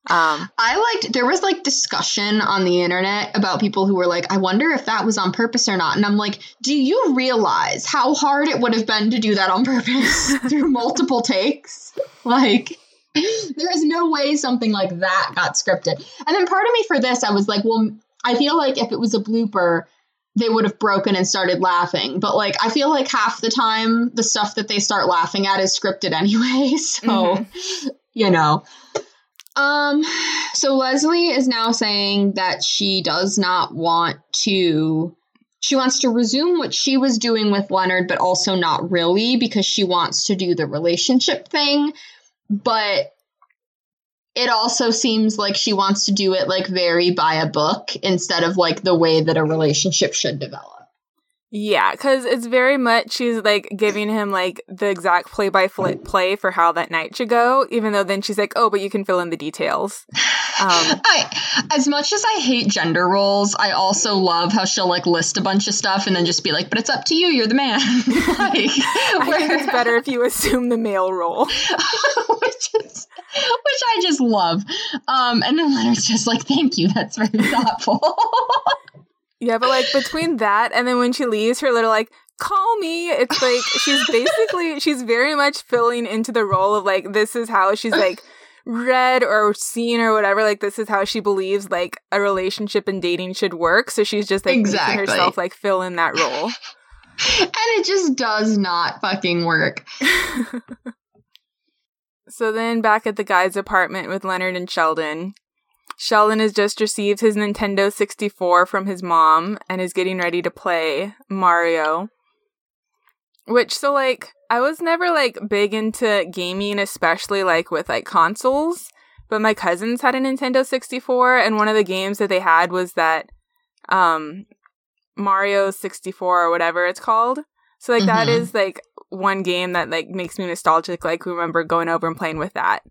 Um, I liked there was like discussion on the internet about people who were like, I wonder if that was on purpose or not. And I'm like, do you realize how hard it would have been to do that on purpose [laughs] through multiple takes? Like, there is no way something like that got scripted. And then part of me for this, I was like, well, I feel like if it was a blooper, they would have broken and started laughing. But like, I feel like half the time the stuff that they start laughing at is scripted anyway. [laughs] So, mm-hmm. you know. Um, so Leslie is now saying that she does not want to. She wants to resume what she was doing with Leonard, but also not really because she wants to do the relationship thing. But it also seems like she wants to do it like very by a book instead of like the way that a relationship should develop. Yeah, because it's very much she's like giving him like the exact play by play for how that night should go, even though then she's like, oh, but you can fill in the details. Um, I, as much as I hate gender roles, I also love how she'll like list a bunch of stuff and then just be like, but it's up to you, you're the man. [laughs] like, [laughs] think it's better if you assume the male role. [laughs] which is which I just love. Um, and then Leonard's just like, thank you, that's very thoughtful. Yeah, but like between that and then when she leaves her little like call me, it's like she's [laughs] basically she's very much filling into the role of like this is how she's like read or seen or whatever like this is how she believes like a relationship and dating should work. So she's just like exactly. making herself like fill in that role. And it just does not fucking work. [laughs] So then back at the guy's apartment with leonard and sheldon Sheldon has just received his Nintendo 64 from his mom and is getting ready to play Mario. Which, so like, I was never like big into gaming, especially like with like consoles, but my cousins had a Nintendo 64 and one of the games that they had was that, um, Mario 64 or whatever it's called. So like mm-hmm. that is like one game that like makes me nostalgic. Like we remember going over and playing with that.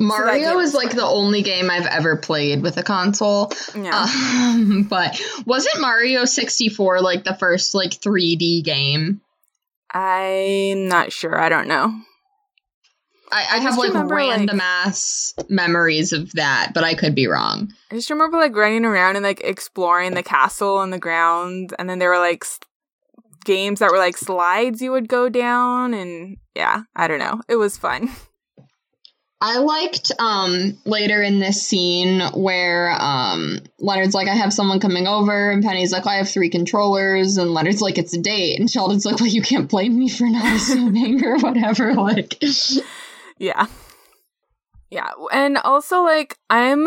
Mario is like the only game I've ever played with a console. Yeah. Um, [laughs] but wasn't Mario 64 like the first like 3D game? I'm not sure. I don't know. I, I, I have like random like, ass memories of that, but I could be wrong. I just remember like running around and like exploring the castle and the ground, and then there were like s- games that were like slides you would go down, and yeah, I don't know. It was fun. [laughs] I liked um later in this scene where um Leonard's like, I have someone coming over, and Penny's like, I have three controllers, and Leonard's like, it's a date, and Sheldon's like, Well, you can't blame me for not [laughs] assuming or whatever. [laughs] Like, yeah, yeah, and also like I'm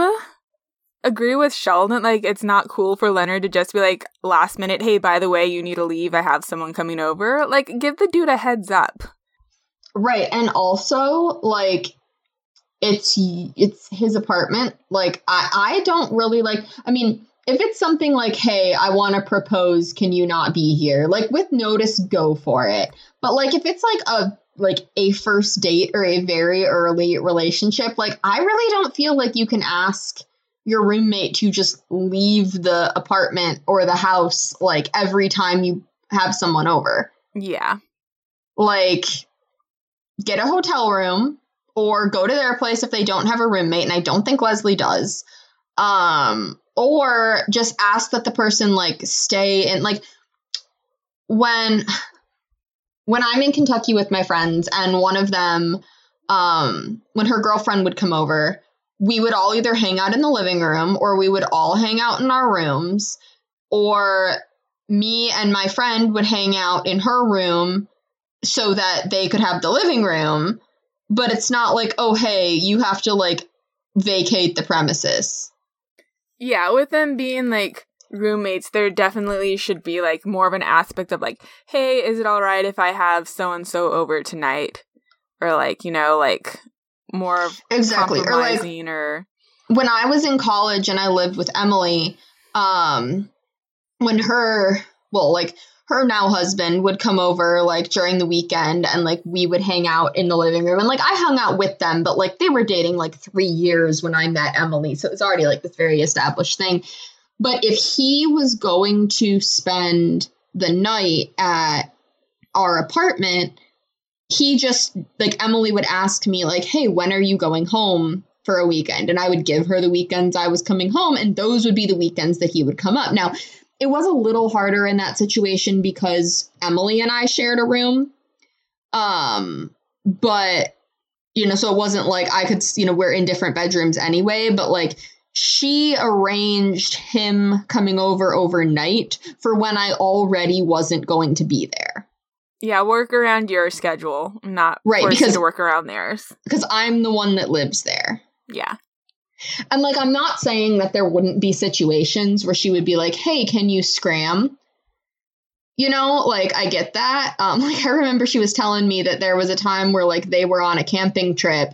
agree with Sheldon. Like, it's not cool for Leonard to just be like, last minute, hey, by the way, you need to leave. I have someone coming over. Like, give the dude a heads up. Right, and also like it's it's his apartment. Like I I don't really like I mean, if it's something like, "Hey, I want to propose, can you not be here?" Like with notice, go for it. But like if it's like a like a first date or a very early relationship, like I really don't feel like you can ask your roommate to just leave the apartment or the house like every time you have someone over. Yeah. Like get a hotel room or go to their place if they don't have a roommate, and I don't think Leslie does. Um, or just ask that the person like stay in like when when I'm in Kentucky with my friends and one of them um when her girlfriend would come over, we would all either hang out in the living room or we would all hang out in our rooms or me and my friend would hang out in her room so that they could have the living room but it's not like, oh, hey, you have to like vacate the premises. Yeah, with them being like roommates, there definitely should be like more of an aspect of like, hey, is it all right if I have so and so over tonight? Or like, you know, like more exactly or like or when I was in college and I lived with Emily, um, when her well, like her now husband would come over like during the weekend and like we would hang out in the living room. And like I hung out with them but like they were dating like 3 years when I met Emily. So it was already like this very established thing. But if he was going to spend the night at our apartment he just like Emily would ask me like hey when are you going home for a weekend? And I would give her the weekends I was coming home and those would be the weekends that he would come up. Now it was a little harder in that situation because Emily and I shared a room. Um, but you know, so it wasn't like I could, you know, we're in different bedrooms anyway, but like she arranged him coming over overnight for when I already wasn't going to be there. Yeah, work around your schedule, not right because to work around theirs. Because I'm the one that lives there. Yeah. And like, I'm not saying that there wouldn't be situations where she would be like, hey, can you scram? You know, like, I get that. Um, [laughs] like, I remember she was telling me that there was a time where like they were on a camping trip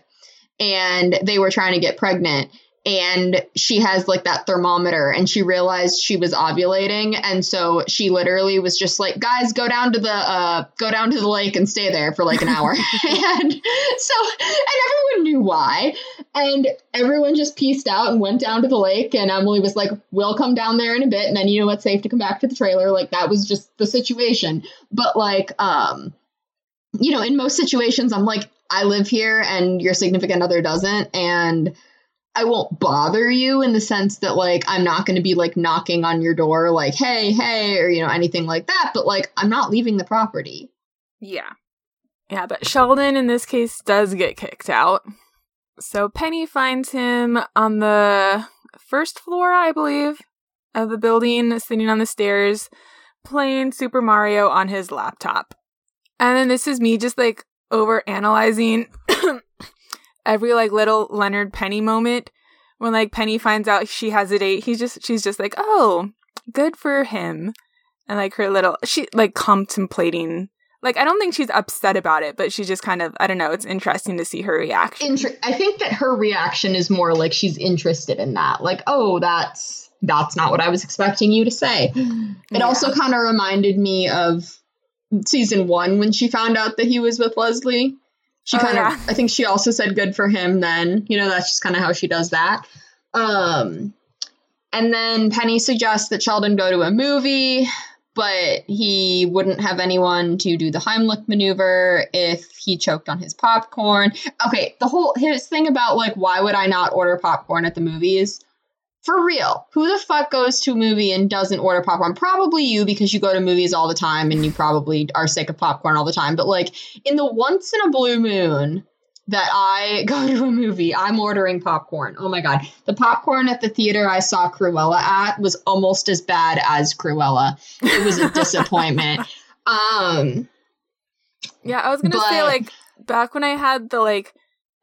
and they were trying to get pregnant and she has like that thermometer and she realized she was ovulating and so she literally was just like guys go down to the uh go down to the lake and stay there for like an hour. [laughs] And so and everyone knew why and everyone just pieced out and went down to the lake and Emily was like we'll come down there in a bit and then you know it's safe to come back to the trailer. Like that was just the situation. But like um you know in most situations I'm like I live here and your significant other doesn't and I won't bother you in the sense that like I'm not going to be like knocking on your door like hey hey or you know anything like that but like I'm not leaving the property. Yeah. Yeah, but Sheldon in this case does get kicked out. So Penny finds him on the first floor, I believe, of the building, sitting on the stairs, playing Super Mario on his laptop. And then this is me just like over analyzing [coughs] [coughs] every like little Leonard Penny moment when like Penny finds out she has a date, he's just she's just like, "Oh, good for him." And like her little she like contemplating like I don't think she's upset about it, but she's just kind of I don't know, it's interesting to see her reaction. Inter- I think that her reaction is more like she's interested in that. Like, "Oh, that's that's not what I was expecting you to say." [gasps] It yeah. also kind of reminded me of season 1 when she found out that he was with Leslie she oh, kind of, yeah. I think she also said good for him then. You know, that's just kind of how she does that. Um, and then Penny suggests that Sheldon go to a movie, but he wouldn't have anyone to do the Heimlich maneuver if he choked on his popcorn. Okay, the whole his thing about like why would I not order popcorn at the movies? For real, who the fuck goes to a movie and doesn't order popcorn? Probably you because you go to movies all the time and you probably are sick of popcorn all the time. But like in the once in a blue moon that I [laughs] go to a movie, I'm ordering popcorn. Oh my god. The popcorn at the theater I saw Cruella at was almost as bad as Cruella. It was a [laughs] disappointment. um Yeah, I was going to say like back when I had the like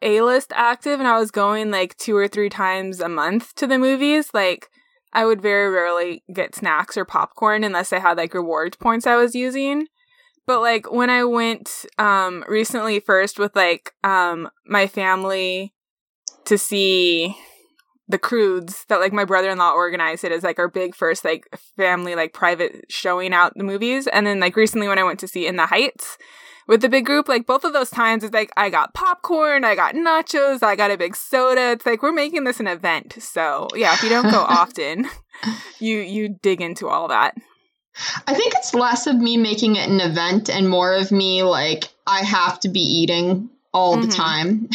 A-list active and I was going like two or three times a month to the movies, like I would very rarely get snacks or popcorn unless I had like reward points I was using. But like when I went um recently first with like um my family to see the Croods that like my brother-in-law organized it as like our big first like family like private showing out the movies and then like recently when I went to see In the Heights with the big group like both of those times it's like I got popcorn, I got nachos, I got a big soda. It's like we're making this an event. So, yeah, if you don't go [laughs] often, you you dig into all that. I think it's less of me making it an event and more of me like I have to be eating all mm-hmm. the time.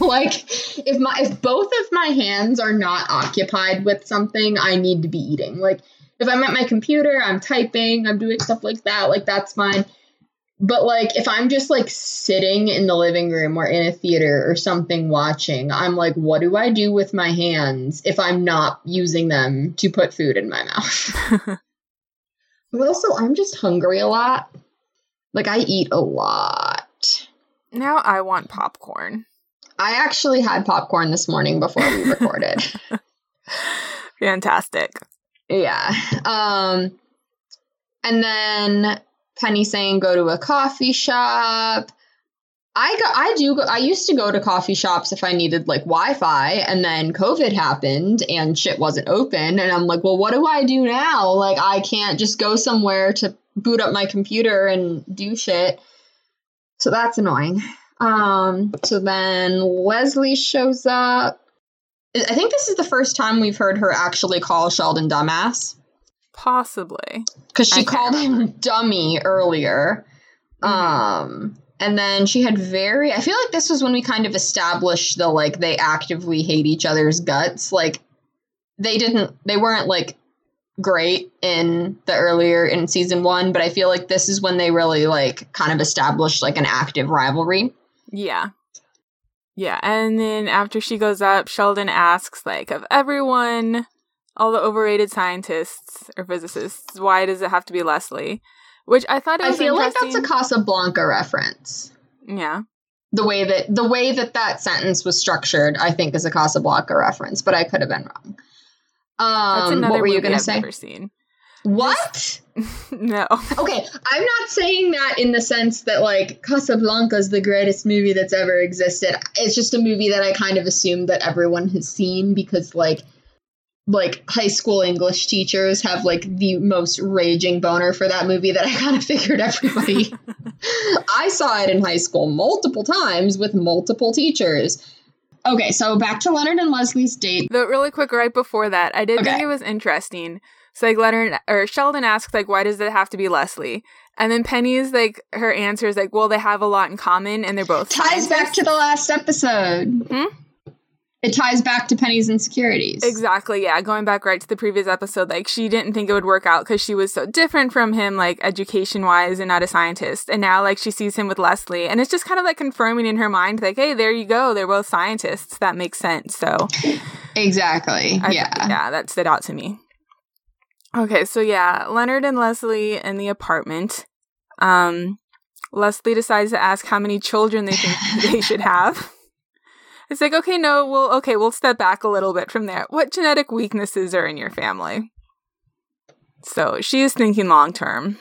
[laughs] like if my if both of my hands are not occupied with something, I need to be eating. Like if I'm at my computer, I'm typing, I'm doing stuff like that, like that's fine. But like if I'm just like sitting in the living room or in a theater or something watching, I'm like what do I do with my hands if I'm not using them to put food in my mouth? [laughs] But also, I'm just hungry a lot. Like, I eat a lot. Now I want popcorn. I actually had popcorn this morning before we recorded. [laughs] Fantastic. Yeah. Um, and then Penny saying go to a coffee shop. I go, I do I used to go to coffee shops if I needed like Wi-Fi and then COVID happened and shit wasn't open and I'm like, "Well, what do I do now? Like I can't just go somewhere to boot up my computer and do shit." So that's annoying. Um so then Leslie shows up. I think this is the first time we've heard her actually call Sheldon dumbass. Possibly. Cuz she called him [laughs] dummy earlier. Mm-hmm. Um and then she had very I feel like this was when we kind of established the like they actively hate each other's guts. Like they didn't they weren't like great in the earlier in season 1, but I feel like this is when they really like kind of established like an active rivalry. Yeah. Yeah, and then after she goes up, Sheldon asks like of everyone all the overrated scientists or physicists, why does it have to be Leslie? Which I thought I feel like that's a Casablanca reference. Yeah. The way that the way that that sentence was structured, I think, is a Casablanca reference, but I could have been wrong. Um, what were you going to say? Never seen. What? [laughs] no. Okay, I'm not saying that in the sense that like Casablanca is the greatest movie that's ever existed. It's just a movie that I kind of assumed that everyone has seen because like like high school English teachers have like the most raging boner for that movie that I [laughs] kind of figured everybody. [laughs] I saw it in high school multiple times with multiple teachers. Okay, so back to Leonard and Leslie's date. But really quick, right before that, I did okay. think it was interesting. So like Leonard or Sheldon asks like, why does it have to be Leslie? And then Penny's like her answer is like, well, they have a lot in common and they're both ties scientists. back to the last episode. Hmm? It ties back to Penny's insecurities. Exactly. Yeah. Going back right to the previous episode, like she didn't think it would work out because she was so different from him, like education wise and not a scientist. And now, like, she sees him with Leslie. And it's just kind of like confirming in her mind, like, hey, there you go. They're both scientists. That makes sense. So, exactly. I, yeah. Yeah. That stood out to me. Okay. So, yeah, Leonard and Leslie in the apartment. Um, Leslie decides to ask how many children they think [laughs] they should have. It's like, okay, no, well, okay, we'll step back a little bit from there. What genetic weaknesses are in your family? So she is thinking long term.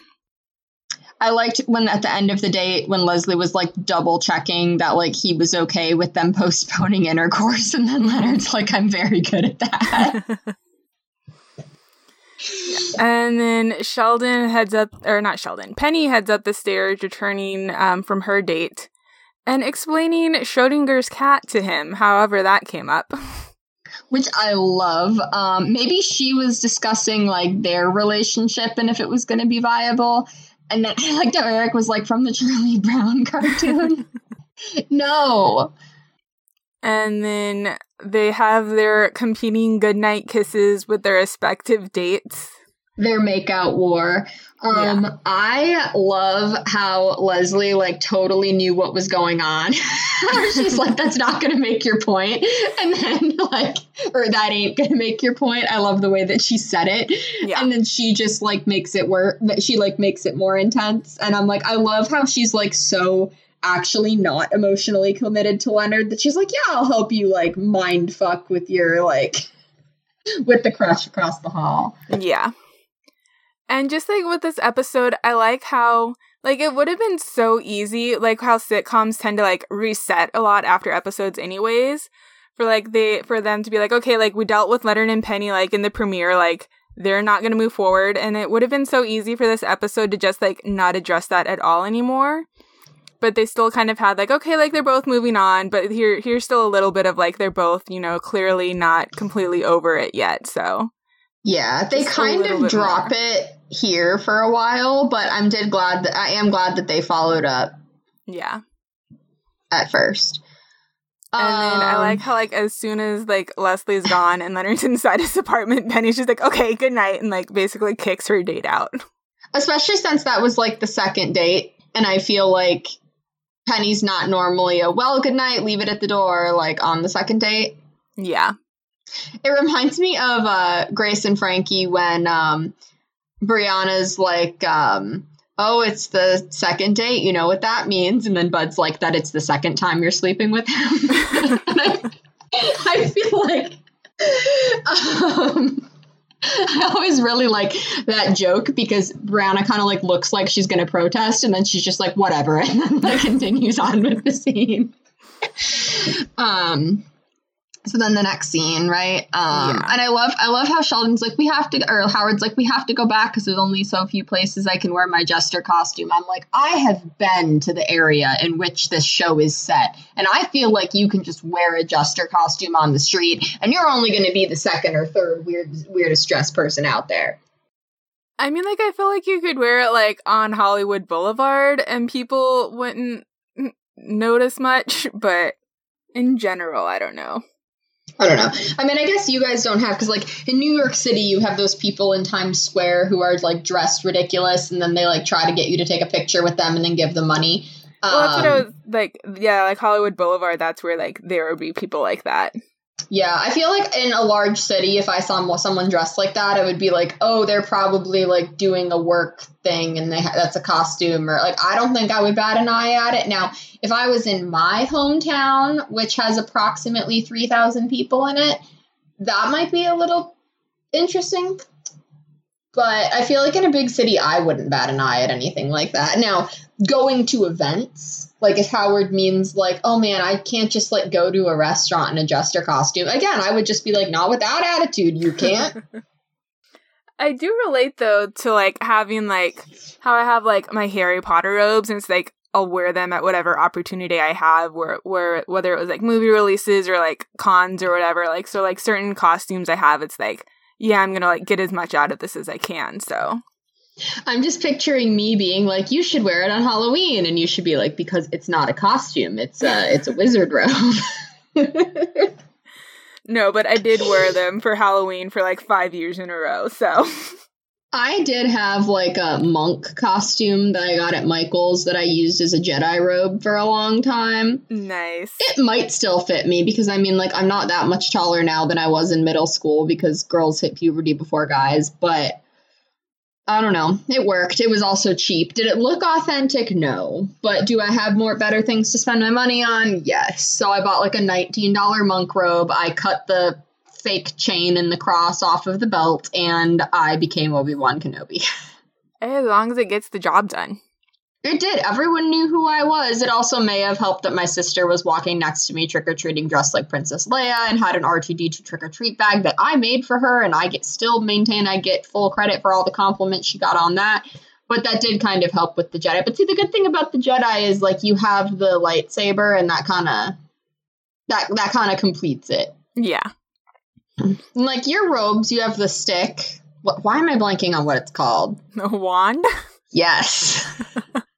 I liked when at the end of the date when Leslie was like double checking that like he was okay with them [laughs] postponing intercourse, and then Leonard's like, I'm very good at that. [laughs] And then Sheldon heads up, or not Sheldon, Penny heads up the stairs, returning um, from her date and explaining Schrodinger's cat to him, however that came up. [laughs] Which I love. Um, maybe she was discussing like their relationship and if it was going to be viable. And then [laughs] I liked how Eric was like from the Charlie [laughs] Brown cartoon. no. And then they have their competing goodnight kisses with their respective dates. Their makeout war. Um, yeah. I love how Leslie like totally knew what was going on. [laughs] She's like, "That's not going to make your point," [laughs] and then like, or that ain't going to make your point. I love the way that she said it, yeah. and then she just like makes it work. She like makes it more intense, and I'm like, I love how she's like so actually not emotionally committed to Leonard that she's like, "Yeah, I'll help you like mind fuck with your like." [laughs] with the crush across the hall. Yeah. And just like with this episode, I like how like it would have been so easy, like how sitcoms tend to like reset a lot after episodes anyways. For like they for them to be like, okay, like we dealt with Leonard and Penny like in the premiere, like they're not gonna move forward. And it would have been so easy for this episode to just like not address that at all anymore. But they still kind of had like, okay, like they're both moving on, but here here's still a little bit of like they're both, you know, clearly not completely over it yet. So yeah, they kind of drop more. it here for a while, but I'm did glad that I am glad that they followed up. Yeah. At first. And um, then I like um, how like as soon as like Leslie's gone and Leonard's [laughs] inside his apartment, Penny's just like, okay, good night, and like basically kicks her date out. Especially since that was like the second date, and I feel like Penny's not normally a well, good night, leave it at the door, like on the second date. Yeah. It reminds me of uh, Grace and Frankie when um, Brianna's like, um, oh, it's the second date. You know what that means? And then Bud's like, that it's the second time you're sleeping with him. I, [laughs] I, feel like. Um, I always really like that joke because Brianna kind of like looks like she's going to protest and then she's just like whatever [laughs] and then like continues on with the scene. Um so then the next scene, right? Um, yeah. and I love, I love how Sheldon's like, we have to, or Howard's like, we have to go back because there's only so few places I can wear my jester costume. I'm like, I have been to the area in which this show is set, and I feel like you can just wear a jester costume on the street, and you're only going to be the second or third weird, weirdest dressed person out there. I mean, like, I feel like you could wear it like on Hollywood Boulevard, and people wouldn't notice much, [laughs] but in general, I don't know. I don't know. I mean, I guess you guys don't have because, like, in New York City, you have those people in Times Square who are like dressed ridiculous, and then they like try to get you to take a picture with them and then give them money. Well, that's what I um, was like. Yeah, like Hollywood Boulevard. That's where like there would be people like that. Yeah, I feel like in a large city, if I saw someone dressed like that, I would be like, oh, they're probably like doing a work thing and they ha- that's a costume or like I don't think I would bat an eye at it. Now, if I was in my hometown, which has approximately 3,000 people in it, that might be a little interesting. But I feel like in a big city, I wouldn't bat an eye at anything like that. Now, going to events, like if Howard means like, oh man, I can't just like go to a restaurant and adjust jester costume. Again, I would just be like, not with that attitude, you can't. [laughs] I do relate though to like having like how I have like my Harry Potter robes and it's like I'll wear them at whatever opportunity I have where where whether it was like movie releases or like cons or whatever. Like so like certain costumes I have, it's like, yeah, I'm gonna like get as much out of this as I can. So I'm just picturing me being like, you should wear it on Halloween, and you should be like, because it's not a costume, it's uh, a [laughs] it's a wizard robe. no, but I did wear them for Halloween for like five years in a row. So I did have like a monk costume that I got at Michael's that I used as a Jedi robe for a long time. Nice. It might still fit me because I mean, like, I'm not that much taller now than I was in middle school because girls hit puberty before guys, but I don't know. It worked. It was also cheap. Did it look authentic? No. But do I have more better things to spend my money on? Yes. So I bought like a $19 monk robe. I cut the fake chain and the cross off of the belt and I became Obi-Wan Kenobi. [laughs] Eh, as long as it gets the job done. It did. Everyone knew who I was. It also may have helped that my sister was walking next to me trick or treating dressed like Princess Leia and had an R2D2 trick or treat bag that I made for her, and I get still maintain I get full credit for all the compliments she got on that. But that did kind of help with the Jedi. But see, the good thing about the Jedi is like you have the lightsaber, and that kind of that that kind of completes it. Yeah. Like your robes, you have the stick. What, why am I blanking on what it's called? A wand. [laughs] Yes. [laughs]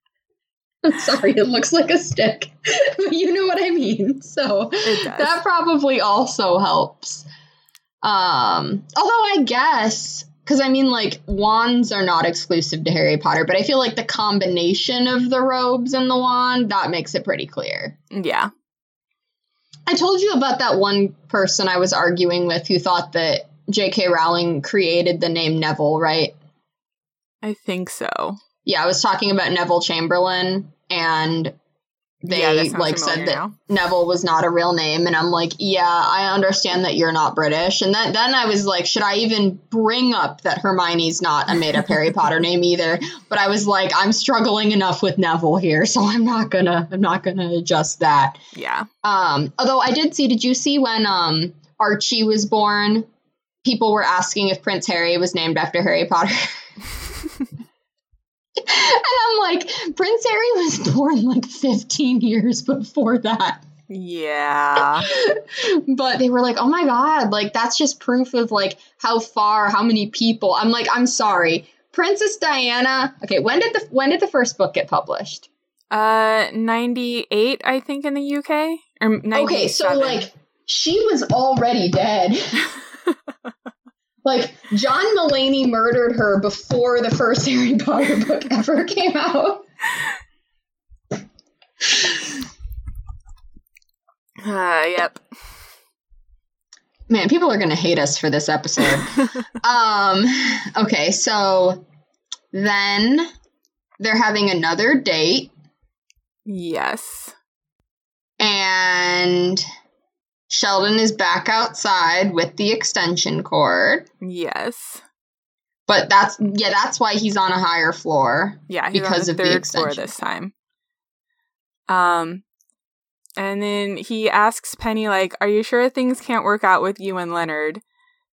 [laughs] Sorry, it looks like a stick, [laughs] but you know what I mean. So that probably also helps. Um, although I guess because I mean, like, wands are not exclusive to Harry Potter, but I feel like the combination of the robes and the wand, that makes it pretty clear. Yeah. I told you about that one person I was arguing with who thought that J.K. Rowling created the name Neville, right? I think so. Yeah, I was talking about Neville Chamberlain, and they yeah, like said that now. Neville was not a real name and I'm like, yeah, I understand that you're not British. And then then I was like, should I even bring up that Hermione's not a made up [laughs] Harry Potter name either? But I was like, I'm struggling enough with Neville here, so I'm not gonna I'm not gonna adjust that. Yeah. Um although I did see, did you see when um Archie was born? People were asking if Prince Harry was named after Harry Potter. [laughs] [laughs] and [laughs] I'm like, Prince Harry was born like 15 years before that. Yeah. [laughs] but they were like, oh my God, like that's just proof of like how far, how many people. I'm like, I'm sorry. Princess Diana. Okay, when did the when did the first book get published? Uh 98, I think, in the UK. Or okay, so like she was already dead. [laughs] Like John Mulaney murdered her before the first [laughs] Harry Potter book ever came out. Uh, yep. Man, people are gonna hate us for this episode. [laughs] um, okay, so then they're having another date. Yes. And Sheldon is back outside with the extension cord. Yes. But that's yeah, that's why he's on a higher floor. Yeah, because of the extension floor this time. Um and then he asks Penny like, "Are you sure things can't work out with you and Leonard?"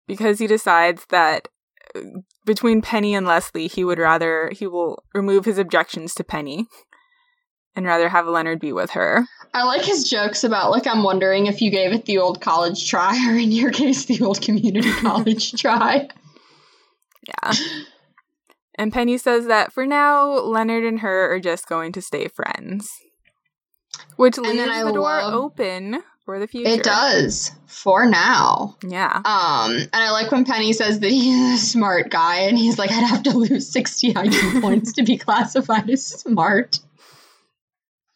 Because he decides that uh, between Penny and Leslie, he would rather he will remove his objections to Penny and rather have Leonard be with her. I like his jokes about like I'm wondering if you gave it the old college try or in your case the old community [laughs] college try. Yeah. And Penny says that for now Leonard and her are just going to stay friends. Which leaves the door love, open for the future. It does. For now. Yeah. Um and I like when Penny says that he's a smart guy and he's like I'd have to lose 60 IQ points to be classified as smart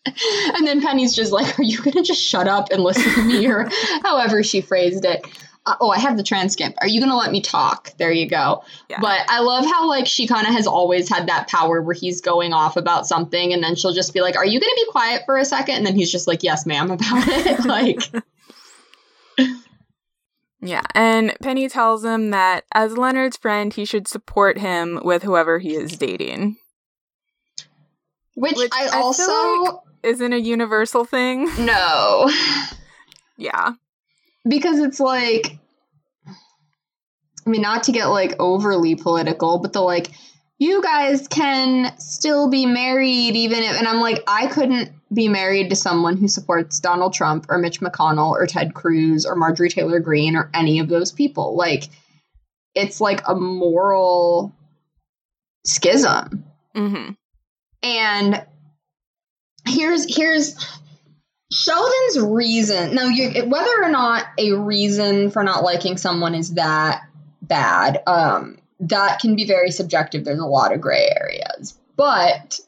[laughs] and then Penny's just like, Are you going to just shut up and listen to me? Or [laughs] however she phrased it. Uh, oh, I have the transcript. Are you going to let me talk? There you go. Yeah. But I love how, like, she kind of has always had that power where he's going off about something and then she'll just be like, Are you going to be quiet for a second? And then he's just like, Yes, ma'am, [laughs] about it. like, yeah. And Penny tells him that as Leonard's friend, he should support him with whoever he is dating. Which, Which I, I also like isn't a universal thing. [laughs] No. yeah. Because it's like I mean not to get like overly political, but the like you guys can still be married even if and I'm like I couldn't be married to someone who supports Donald Trump or Mitch McConnell or Ted Cruz or Marjorie Taylor Greene or any of those people. Like it's like a moral schism. hmm And here's here's Sheldon's reason. Now, you whether or not a reason for not liking someone is that bad, um, that can be very subjective. There's a lot of gray areas, but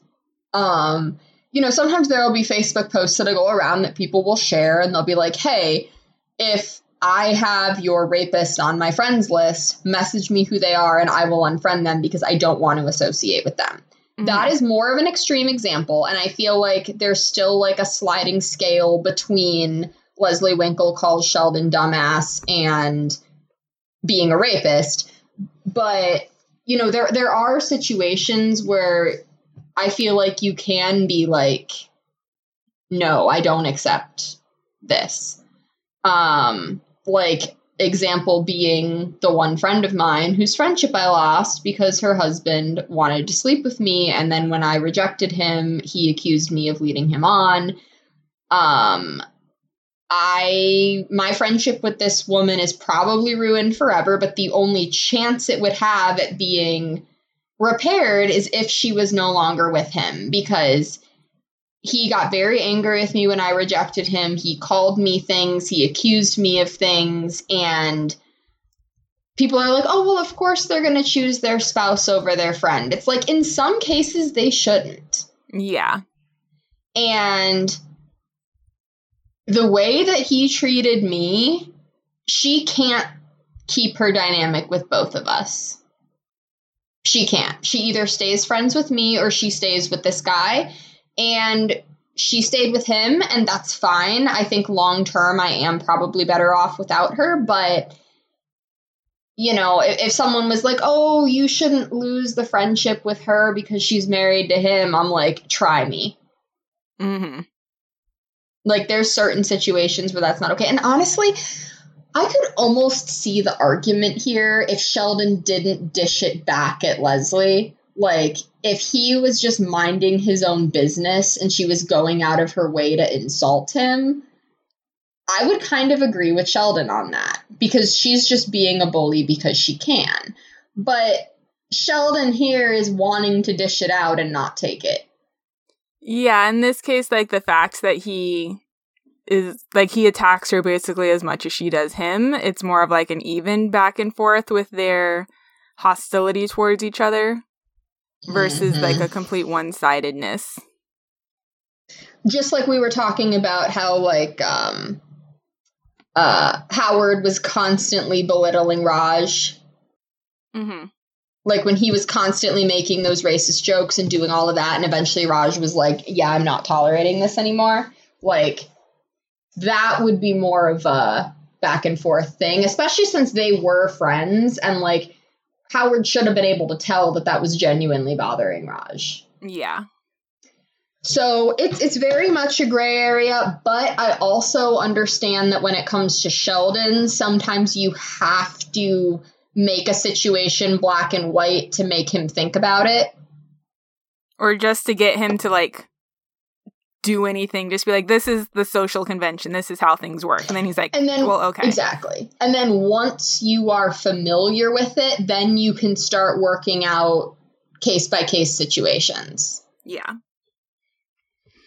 um, you know, sometimes there will be Facebook posts that'll go around that people will share, and they'll be like, "Hey, if I have your rapist on my friends list, message me who they are, and I will unfriend them because I don't want to associate with them." Mm-hmm. That is more of an extreme example. And I feel like there's still like a sliding scale between Leslie Winkle calls Sheldon dumbass and being a rapist. But, you know, there there are situations where I feel like you can be like, no, I don't accept this. Um, like example being the one friend of mine whose friendship I lost because her husband wanted to sleep with me. And then when I rejected him he accused me of leading him on. Um I my friendship with this woman is probably ruined forever but the only chance it would have at being repaired is if she was no longer with him because he got very angry with me when I rejected him. He called me things, he accused me of things, and people are like, oh, well, of course they're going to choose their spouse over their friend. It's like, in some cases, they shouldn't. Yeah. And the way that he treated me, she can't keep her dynamic with both of us. She can't. She either stays friends with me or she stays with this guy. And she stayed with him, and that's fine. I think long term, I am probably better off without her, but you know, if, if, someone was like, oh, you shouldn't lose the friendship with her because she's married to him, I'm like, try me. Mm-hmm. Like, there's certain situations where that's not okay. And honestly, I could almost see the argument here if Sheldon didn't dish it back at Leslie. Like, if he was just minding his own business and she was going out of her way to insult him, I would kind of agree with Sheldon on that because she's just being a bully because she can. But Sheldon here is wanting to dish it out and not take it. Yeah, in this case, like the fact that he is like he attacks her basically as much as she does him. It's more of like an even back and forth with their hostility towards each other versus mm-hmm. like a complete one sidedness. Just like we were talking about how like um uh, Howard was constantly belittling Raj. Mm-hmm. Like when he was constantly making those racist jokes and doing all of that, and eventually Raj was like, "Yeah, I'm not tolerating this anymore." Like that would be more of a back and forth thing, especially since they were friends and like Howard should have been able to tell that that was genuinely bothering Raj. Yeah. So it's it's very much a gray area, but I also understand that when it comes to Sheldon, sometimes you have to make a situation black and white to make him think about it. Or just to get him to like do anything, just be like, this is the social convention, this is how things work. And then he's like, and then, well, okay. Exactly. And then once you are familiar with it, then you can start working out case by case situations. Yeah.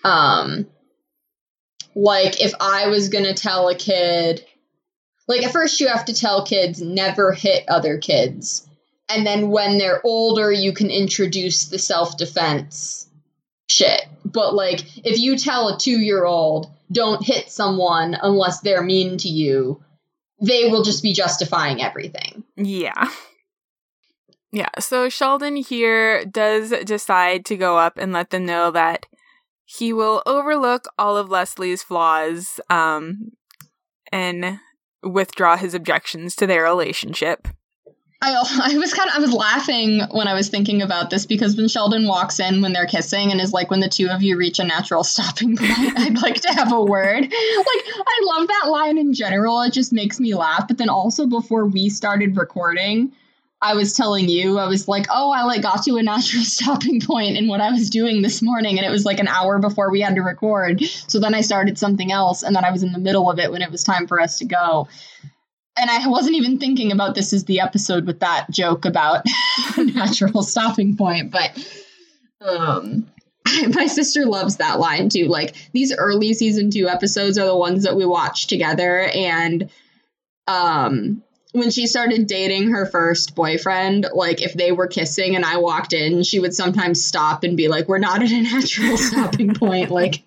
Um, like if I was gonna tell a kid, like at first you have to tell kids never hit other kids, and then when they're older, you can introduce the self defense shit. But like if you tell a two year old don't hit someone unless they're mean to you, they will just be justifying everything. Yeah. Yeah, so Sheldon here does decide to go up and let them know that he will overlook all of Leslie's flaws um, and withdraw his objections to their relationship. I, [laughs] I was kind of I was laughing when I was thinking about this because when Sheldon walks in when they're kissing and is like when the two of you reach a natural [laughs] stopping point I'd like to have a word like I love that line in general it just makes me laugh but then also before we started recording I was telling you, I was like, oh, I like got to a natural [laughs] stopping point in what I was doing this morning, and it was like an hour before we had to record. So then I started something else, and then I was in the middle of it when it was time for us to go. And I wasn't even thinking about this as the episode with that joke about [laughs] natural stopping point, but um my sister loves that line too. Like these early season two episodes are the ones that we watch together, and um when she started dating her first boyfriend, like if they were kissing and I walked in, she would sometimes stop and be like, We're not at a natural [laughs] stopping point. Like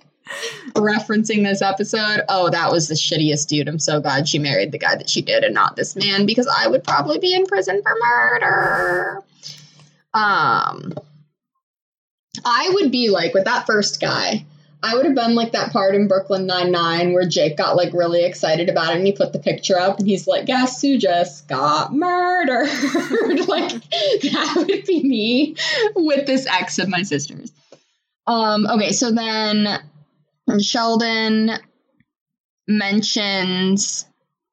referencing this episode. Oh, that was the shittiest dude. I'm so glad she married the guy that she did and not this man because I would probably be in prison for murder. Um I would be like with that first guy. I would have been like that part in Brooklyn Nine Nine where Jake got like really excited about it and he put the picture up and he's like, "Guess who just got murdered?" [laughs] like that would be me with this ex of my sister's. Um. Okay. So then Sheldon mentions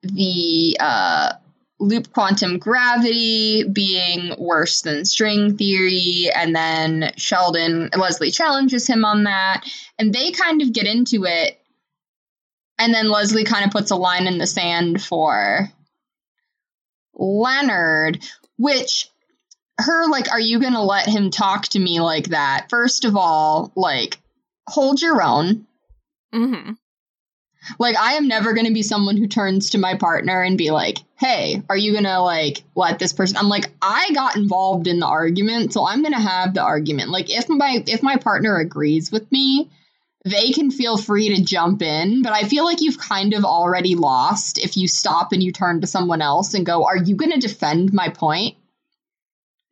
the uh loop quantum gravity being worse than string theory. And then Sheldon, Leslie challenges him on that. And they kind of get into it. And then Leslie kind of puts a line in the sand for Leonard, which her, like, are you going to let him talk to me like that? First of all, like, hold your own. Mm-hmm. Like, I am never going to be someone who turns to my partner and be like, hey, are you going to, like, let this person? I'm like, I got involved in the argument, so I'm going to have the argument. Like, if my, if my partner agrees with me, they can feel free to jump in, but I feel like you've kind of already lost if you stop and you turn to someone else and go, Are you going to defend my point?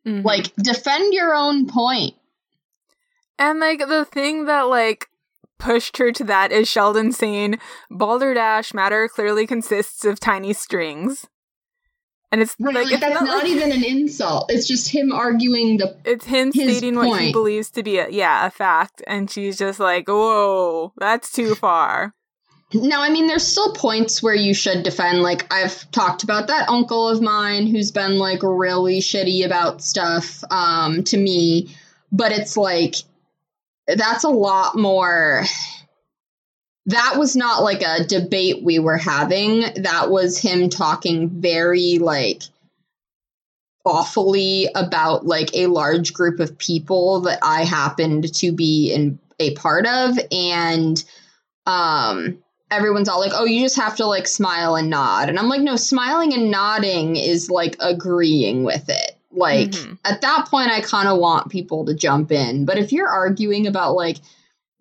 Mm-hmm. Like, defend your own point. And, like, the thing that, like, pushed her to that is Sheldon saying, Balderdash matter clearly consists of tiny strings. And it's right, like, like it's that's [laughs] not, not like, even an insult. It's just him arguing the. It's him stating point. what he believes to be a yeah a fact, and she's just like, "Whoa, that's too far." No, I mean, there's still points where you should defend. Like I've talked about that uncle of mine who's been like really shitty about stuff um, to me, but it's like that's a lot more that was not like a debate we were having. That was him talking very like awfully about like a large group of people that I happened to be in a part of. And um everyone's all like oh you just have to like smile and nod. And I'm like no smiling and nodding is like agreeing with it like mm-hmm. at that point I kind of want people to jump in but if you're arguing about like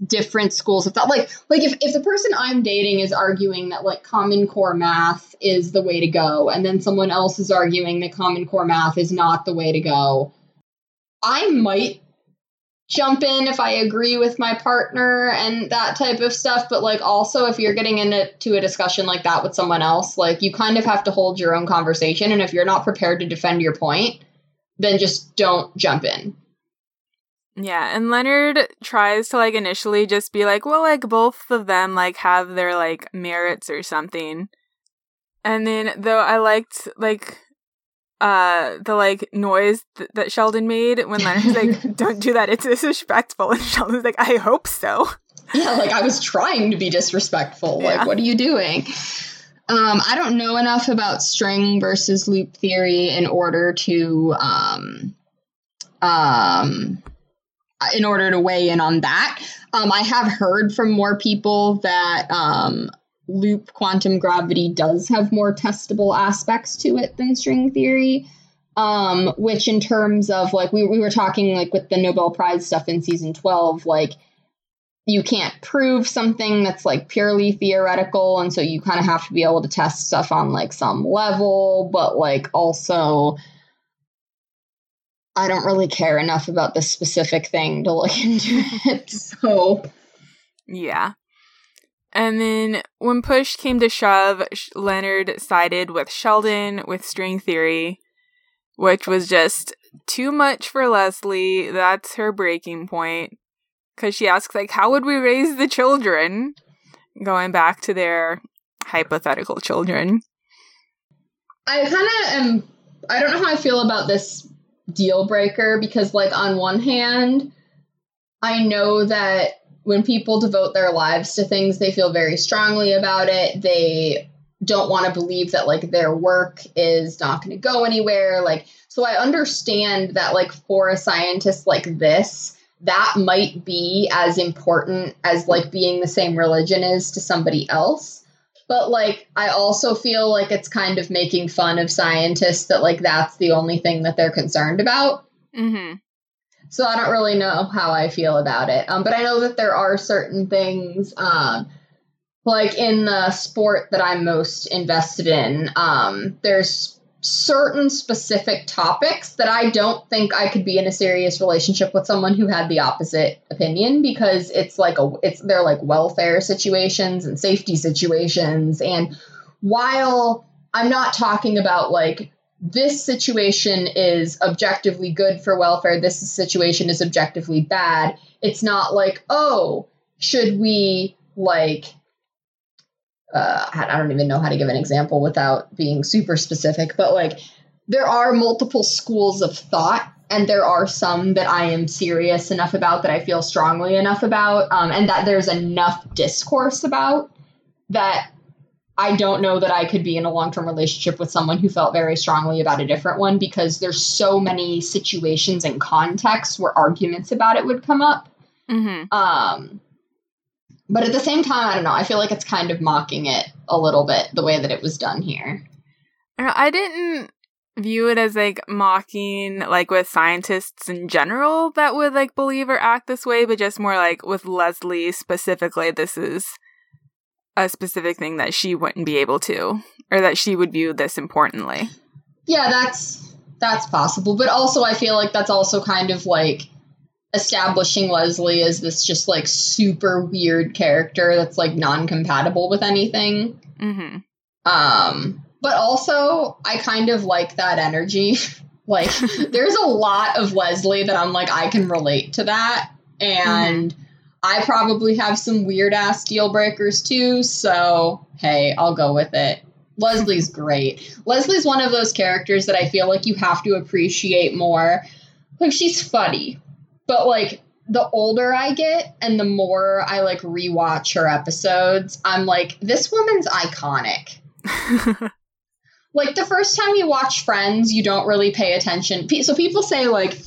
different schools of thought. Like, like if, if the person I'm dating is arguing that like common core math is the way to go, and then someone else is arguing that common core math is not the way to go, I might jump in if I agree with my partner and that type of stuff. But like also if you're getting into a discussion like that with someone else, like you kind of have to hold your own conversation. And if you're not prepared to defend your point, then just don't jump in. Yeah, and Leonard tries to like initially just be like, well, like both of them like have their like merits or something. And then though I liked like uh the like noise th- that Sheldon made when Leonard's like, [laughs] "Don't do that. It's disrespectful." And Sheldon's like, "I hope so." Yeah, like I was trying to be disrespectful. Yeah. Like, what are you doing? Um, I don't know enough about string versus loop theory in order to um um in order to weigh in on that. Um, I have heard from more people that um, loop quantum gravity does have more testable aspects to it than string theory. Um, which, in terms of like, we, we were talking like with the Nobel Prize stuff in season 12, like, you can't prove something that's like purely theoretical. And so you kind of have to be able to test stuff on like some level, but like also I don't really care enough about this specific thing to look [laughs] into it. So, yeah. And then when push came to shove, Leonard sided with Sheldon with string theory, which was just too much for Leslie. That's her breaking point. Because she asks, like, how would we raise the children? Going back to their hypothetical children. I kind of am. I don't know how I feel about this deal breaker because, like, on one hand, I know that when people devote their lives to things, they feel very strongly about it. They don't want to believe that, like, their work is not going to go anywhere. Like, so I understand that, like, for a scientist like this, that might be as important as, like, being the same religion is to somebody else but like I also feel like it's kind of making fun of scientists that like that's the only thing that they're concerned about. Mm-hmm. So I don't really know how I feel about it. Um, but I know that there are certain things, um, like in the sport that I'm most invested in. Um, there's certain specific topics that I don't think I could be in a serious relationship with someone who had the opposite opinion because it's like a it's they're like welfare situations and safety situations. And while I'm not talking about like this situation is objectively good for welfare this situation is objectively bad it's not like oh should we like uh, I don't even know how to give an example without being super specific, but like there are multiple schools of thought, and there are some that I am serious enough about that I feel strongly enough about, um, and that there's enough discourse about that I don't know that I could be in a long term relationship with someone who felt very strongly about a different one because there's so many situations and contexts where arguments about it would come up. Mm-hmm. Um, But at the same time, I don't know. I feel like it's kind of mocking it a little bit the way that it was done here. I didn't view it as like mocking like with scientists in general that would like believe or act this way, but just more like with Leslie specifically, this is a specific thing that she wouldn't be able to, or that she would view this importantly. Yeah, that's that's possible. But also I feel like that's also kind of like establishing Leslie as this just like super weird character that's like non-compatible with anything. Mm-hmm. Um, but also I kind of like that energy. [laughs] like [laughs] there's a lot of Leslie that I'm like I can relate to that, and mm-hmm. I probably have some weird ass deal breakers too. So hey, I'll go with it. Leslie's [laughs] great. Leslie's one of those characters that I feel like you have to appreciate more. Like she's funny, but like the older I get and the more I like rewatch her episodes, I'm like, this woman's iconic. [laughs] like the first time you watch Friends, you don't really pay attention. So people say like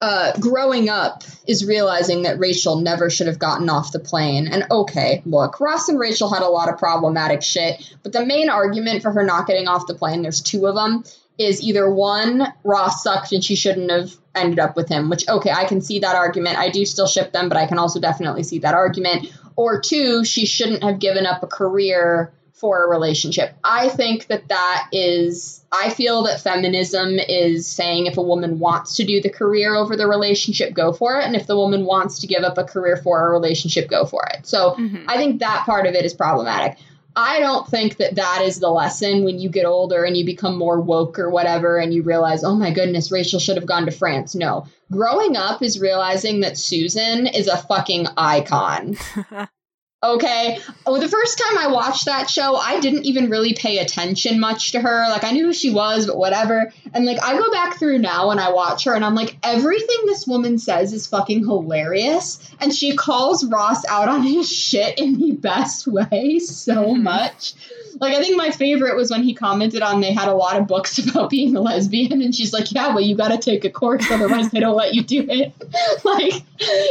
uh, growing up is realizing that Rachel never should have gotten off the plane. And okay, look, Ross and Rachel had a lot of problematic shit, but the main argument for her not getting off the plane, there's two of them, is either one, Ross sucked and she shouldn't have ended up with him, which, okay, I can see that argument. I do still ship them, but I can also definitely see that argument. Or two, she shouldn't have given up a career for a relationship. I think that that is, I feel that feminism is saying if a woman wants to do the career over the relationship, go for it. And if the woman wants to give up a career for a relationship, go for it. So mm-hmm. I think that part of it is problematic. I don't think that that is the lesson when you get older and you become more woke or whatever and you realize, oh my goodness, Rachel should have gone to France. No. Growing up is realizing that Susan is a fucking icon. [laughs] Okay. Oh, the first time I watched that show, I didn't even really pay attention much to her. Like I knew who she was, but whatever. And like I go back through now and I watch her and I'm like, everything this woman says is fucking hilarious. And she calls Ross out on his shit in the best way so [laughs] much. Like I think my favorite was when he commented on they had a lot of books [laughs] about being a lesbian, and she's like, "Yeah, well, you got to take a course, otherwise they don't let you do it." [laughs] like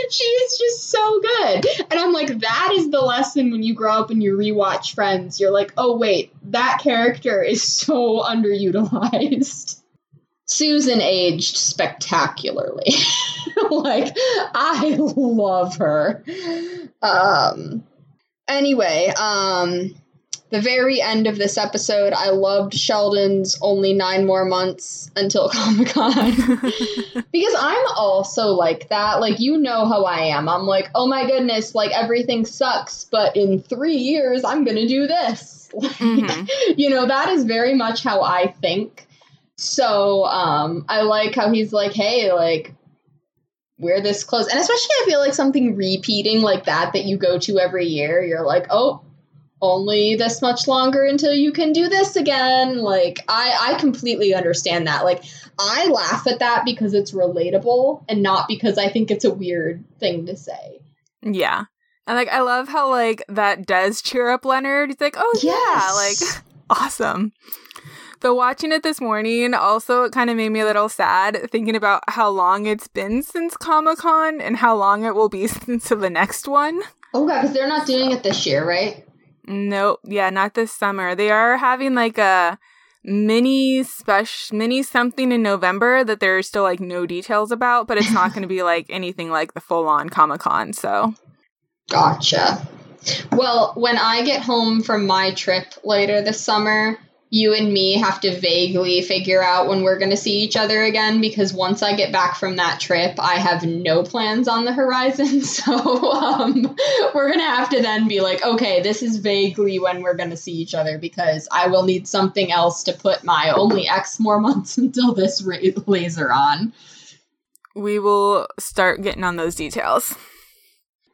she is just so good, and I'm like, that is the lesson when you grow up and you rewatch Friends. You're like, oh wait, that character is so underutilized. [laughs] Susan aged spectacularly. [laughs] like I love her. Um anyway, um the very end of this episode, I loved Sheldon's only nine more months until [laughs] Comic Con. [laughs] because I'm also like that. Like, you know how I am. I'm like, oh my goodness, like everything sucks, but in three years, I'm going to do this. [laughs] Like, mm-hmm. You know, that is very much how I think. So um, I like how he's like, hey, like, we're this close. And especially, I feel like something repeating like that that you go to every year, you're like, oh, only this much longer until you can do this again. Like I I completely understand that. Like I laugh at that because it's relatable and not because I think it's a weird thing to say. Yeah. And like I love how like that does cheer up Leonard. He's like, "Oh yes. yeah, like [laughs] awesome." Though watching it this morning also it kind of made me a little sad thinking about how long it's been since Comic Con and how long it will be [laughs] since the next one. Oh god, because they're not doing it this year, right? Nope. Yeah, not this summer. They are having like a mini special mini something in November that there's still like no details about, but it's not going to be [laughs] like anything like the full on Comic Con. So, gotcha. Well, when I get home from my trip later this summer, you and me have to vaguely figure out when we're going to see each other again because once I get back from that trip, I have no plans on the horizon. [laughs] So um, we're going to have to then be like, okay, this is vaguely when we're going to see each other because I will need something else to put my only X more months [laughs] until this ra- laser on. We will start getting on those details.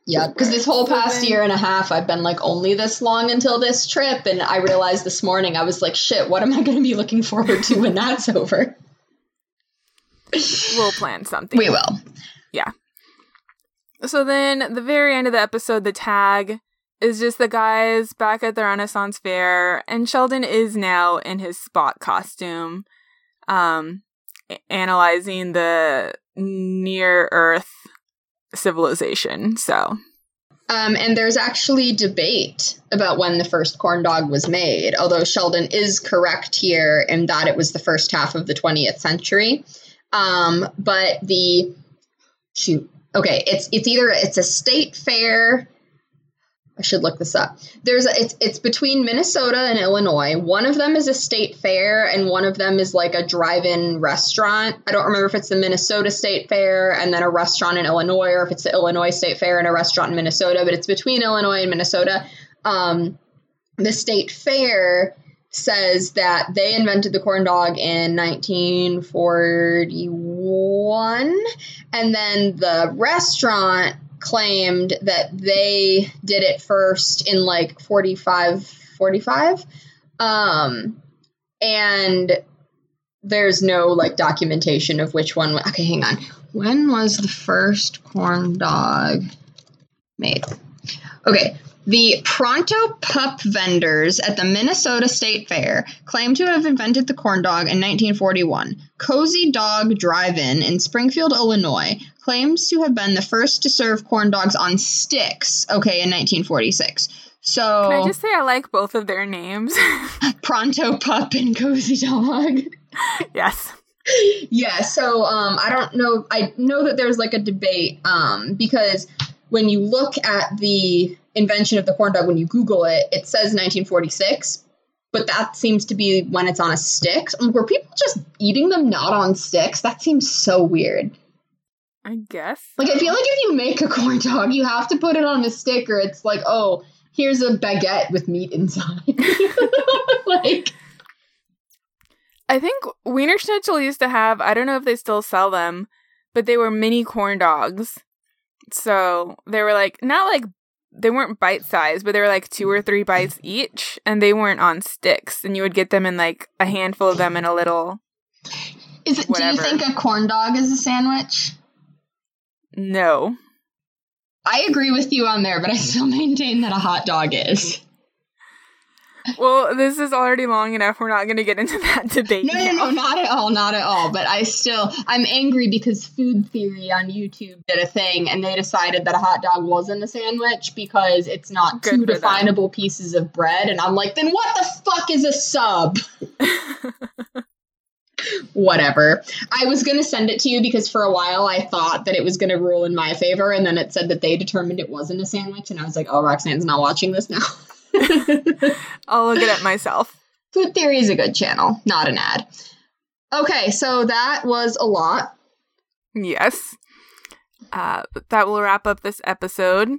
Yeah, because this whole past year and a half, I've been like only this long until this trip, and I realized this morning I was like, shit, what am I going to be looking forward to when that's over? We'll plan something. We will. Yeah. So then, the very end of the episode, the tag is just the guys back at the Renaissance Fair, and Sheldon is now in his Spock costume, um, analyzing the near Earth civilization. So, Um, and there's actually debate about when the first corn dog was made, although Sheldon is correct here in that it was the first half of the 20th century. Um, but the shoot, okay, it's it's either it's a state fair I should look this up. There's a, it's it's between Minnesota and Illinois. One of them is a state fair, and one of them is like a drive-in restaurant. I don't remember if it's the Minnesota State Fair and then a restaurant in Illinois, or if it's the Illinois State Fair and a restaurant in Minnesota. But it's between Illinois and Minnesota. Um, the state fair says that they invented the corn dog in 1941, and then the restaurant claimed that they did it first in like 45 45 um and there's no like documentation of which one okay hang on. When was the first corn dog made? Okay the Pronto Pup vendors at the Minnesota State Fair claim to have invented the corn dog in 1941. Cozy Dog Drive In in Springfield, Illinois claims to have been the first to serve corn dogs on sticks, okay, in 1946. So. Can I just say I like both of their names? [laughs] Pronto Pup and Cozy Dog. [laughs] yes. Yeah, so um, I don't know. I know that there's like a debate um, because when you look at the invention of the corn dog, when you Google it, it says 1946, but that seems to be when it's on a stick. Were people just eating them not on sticks? That seems so weird. I guess. Like, I feel like if you make a [laughs] corn dog, you have to put it on a stick, or it's like, oh, here's a baguette with meat inside. [laughs] like, I think Wienerschnitzel used to have, I don't know if they still sell them, but they were mini corn dogs. So they were like, not like they weren't bite sized, but they were like two or three bites each, and they weren't on sticks. And you would get them in like a handful of them in a little. Is it? Whatever. Do you think a corn dog is a sandwich? No. I agree with you on there, but I still maintain that a hot dog is. Well, this is already long enough. We're not going to get into that [laughs] debate. No, no, no, not at all, not at all. But I still, I'm angry because Food Theory on YouTube did a thing, and they decided that a hot dog wasn't a sandwich because it's not Good two definable them. pieces of bread. And I'm like, then what the fuck is a sub? [laughs] Whatever. I was going to send it to you because for a while I thought that it was going to rule in my favor, and then it said that they determined it wasn't a sandwich, and I was like, oh, Roxanne's not watching this now. [laughs] [laughs] I'll look at it up myself. Food Theory is a good channel, not an ad. Okay, so that was a lot. Yes. Uh, that will wrap up this episode.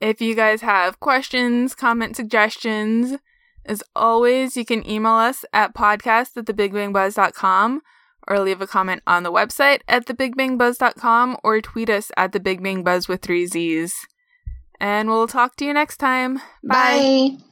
If you guys have questions, comment suggestions, as always, you can email us at podcast at thebigbangbuzz.com or leave a comment on the website at thebigbangbuzz.com or tweet us at thebigbangbuzz with three Z's. And we'll talk to you next time. Bye. Bye.